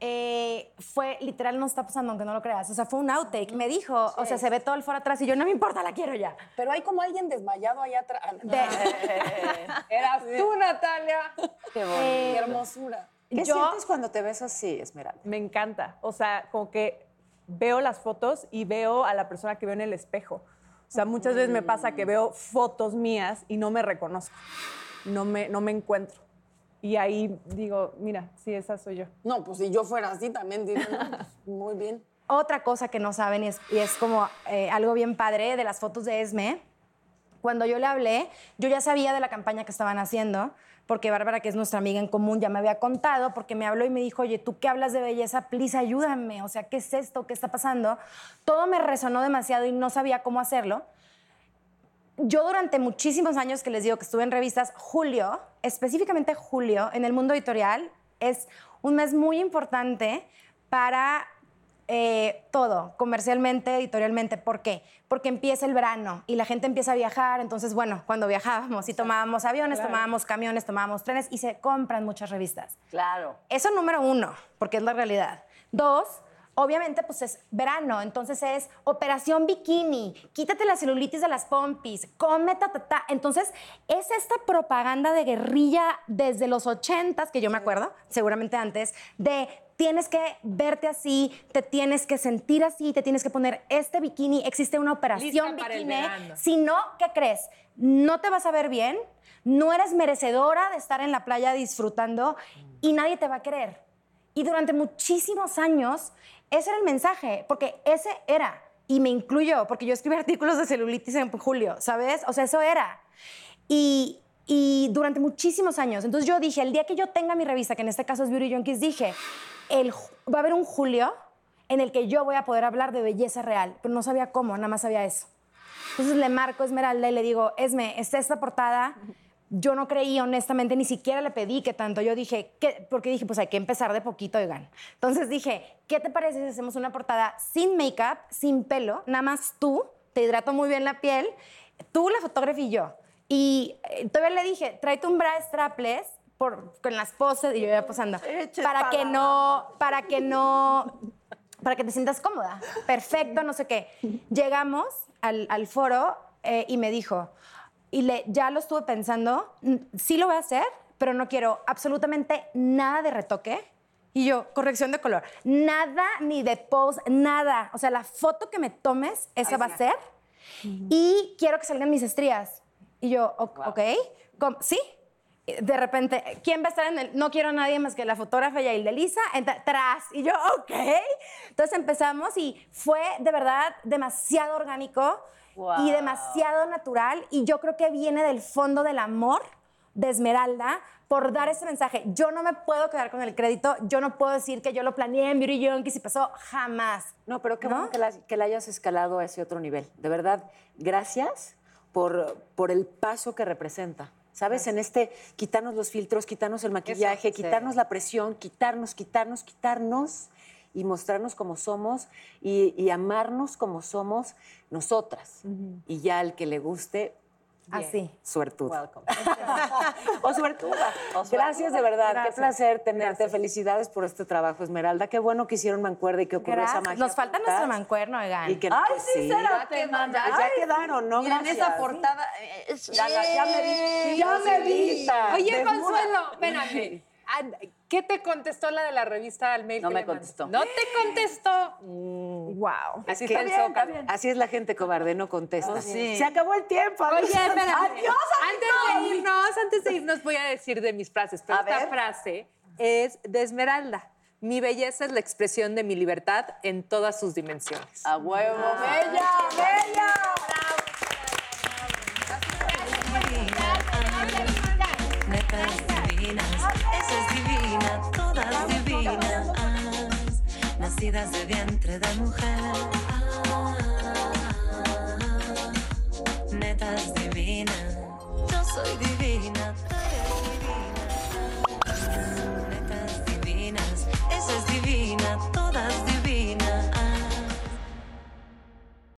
Eh, fue literal, no está pasando, aunque no lo creas. O sea, fue un outtake. Me dijo, o sea, se ve todo el foro atrás y yo, no me importa, la quiero ya. Pero hay como alguien desmayado allá atrás. De- Eras tú, Natalia. eh, Qué hermosura. ¿Qué yo- sientes cuando te ves así, Esmeralda? Me encanta. O sea, como que veo las fotos y veo a la persona que veo en el espejo. O sea, muchas veces me pasa que veo fotos mías y no me reconozco. No me, no me encuentro. Y ahí digo, mira, sí, esa soy yo. No, pues si yo fuera así también diría, no, pues, muy bien. Otra cosa que no saben y es, y es como eh, algo bien padre de las fotos de Esme. Cuando yo le hablé, yo ya sabía de la campaña que estaban haciendo, porque Bárbara, que es nuestra amiga en común, ya me había contado, porque me habló y me dijo, oye, tú que hablas de belleza, please ayúdame, o sea, ¿qué es esto? ¿Qué está pasando? Todo me resonó demasiado y no sabía cómo hacerlo. Yo durante muchísimos años que les digo que estuve en revistas, julio, específicamente julio, en el mundo editorial, es un mes muy importante para eh, todo, comercialmente, editorialmente. ¿Por qué? Porque empieza el verano y la gente empieza a viajar. Entonces, bueno, cuando viajábamos y tomábamos aviones, tomábamos camiones, tomábamos trenes y se compran muchas revistas. Claro. Eso número uno, porque es la realidad. Dos, obviamente, pues es verano, entonces es operación bikini, quítate la celulitis de las pompis, come ta, ta, ta. Entonces, es esta propaganda de guerrilla desde los ochentas, que yo me acuerdo, seguramente antes, de tienes que verte así, te tienes que sentir así, te tienes que poner este bikini, existe una operación bikini. Si no, ¿qué crees? No te vas a ver bien, no eres merecedora de estar en la playa disfrutando y nadie te va a querer. Y durante muchísimos años, ese era el mensaje, porque ese era, y me incluyo, porque yo escribí artículos de celulitis en julio, ¿sabes? O sea, eso era. Y, y durante muchísimos años. Entonces yo dije, el día que yo tenga mi revista, que en este caso es Beauty Junkies, dije, el, va a haber un julio en el que yo voy a poder hablar de belleza real, pero no sabía cómo, nada más sabía eso. Entonces le marco a Esmeralda y le digo, Esme, está esta portada. Yo no creí, honestamente, ni siquiera le pedí que tanto. Yo dije, ¿qué? porque dije, pues hay que empezar de poquito, oigan. Entonces dije, ¿qué te parece si hacemos una portada sin make-up, sin pelo, nada más tú, te hidrato muy bien la piel, tú, la fotógrafa y yo? Y eh, todavía le dije, tráete un bra strapless por, con las poses, y yo iba posando, Eche para que no, para que no para que te sientas cómoda. Perfecto, no sé qué. Llegamos al, al foro eh, y me dijo, y le, ya lo estuve pensando, sí lo voy a hacer, pero no quiero absolutamente nada de retoque. Y yo, corrección de color, nada ni de pose, nada. O sea, la foto que me tomes, esa va a ser. Y quiero que salgan mis estrías. Y yo, "O- ok, ¿Cómo? ¿sí? De repente, ¿quién va a estar en el? No quiero a nadie más que la fotógrafa Yael de Lisa, entra- tras. Y yo, ok. Entonces empezamos y fue de verdad demasiado orgánico y demasiado natural. Y yo creo que viene del fondo del amor de Esmeralda por dar ese mensaje. Yo no me puedo quedar con el crédito, yo no puedo decir que yo lo planeé en Beauty Junkies y pasó jamás. No, pero qué ¿No? bueno que la, que la hayas escalado a ese otro nivel. De verdad, gracias por, por el paso que representa. ¿Sabes? En este quitarnos los filtros, quitarnos el maquillaje, quitarnos la presión, quitarnos, quitarnos, quitarnos y mostrarnos como somos y, y amarnos como somos nosotras. Y ya al que le guste, Así. suertudo. o suertuda. Gracias de verdad. Qué placer tenerte. Felicidades por este trabajo, Esmeralda. Qué bueno que hicieron mancuerda y que ocurrió esa Gracias. magia. Nos falta nuestro mancuerno, oigan. Y que, Ay, pues, sí, será Ya, que manda. ya quedaron, ¿no? Miren esa portada. eh, ya, la- ya me vi. Ya me vi. Oye. Consuelo. And- ¿Qué te contestó la de la revista al mail? No que me le contestó. ¿No te contestó? Wow. Así, Está que- bien, está bien. así es la gente cobarde, no contesta. Oh, sí. Se acabó el tiempo. Oye, espérame. Adiós, Antes de irnos, antes de irnos voy a decir de mis frases, pero A esta ver. frase es de Esmeralda. Mi belleza es la expresión de mi libertad en todas sus dimensiones. A huevo. Bella, bella. de vientre de mujer. Netas divinas, yo soy divina.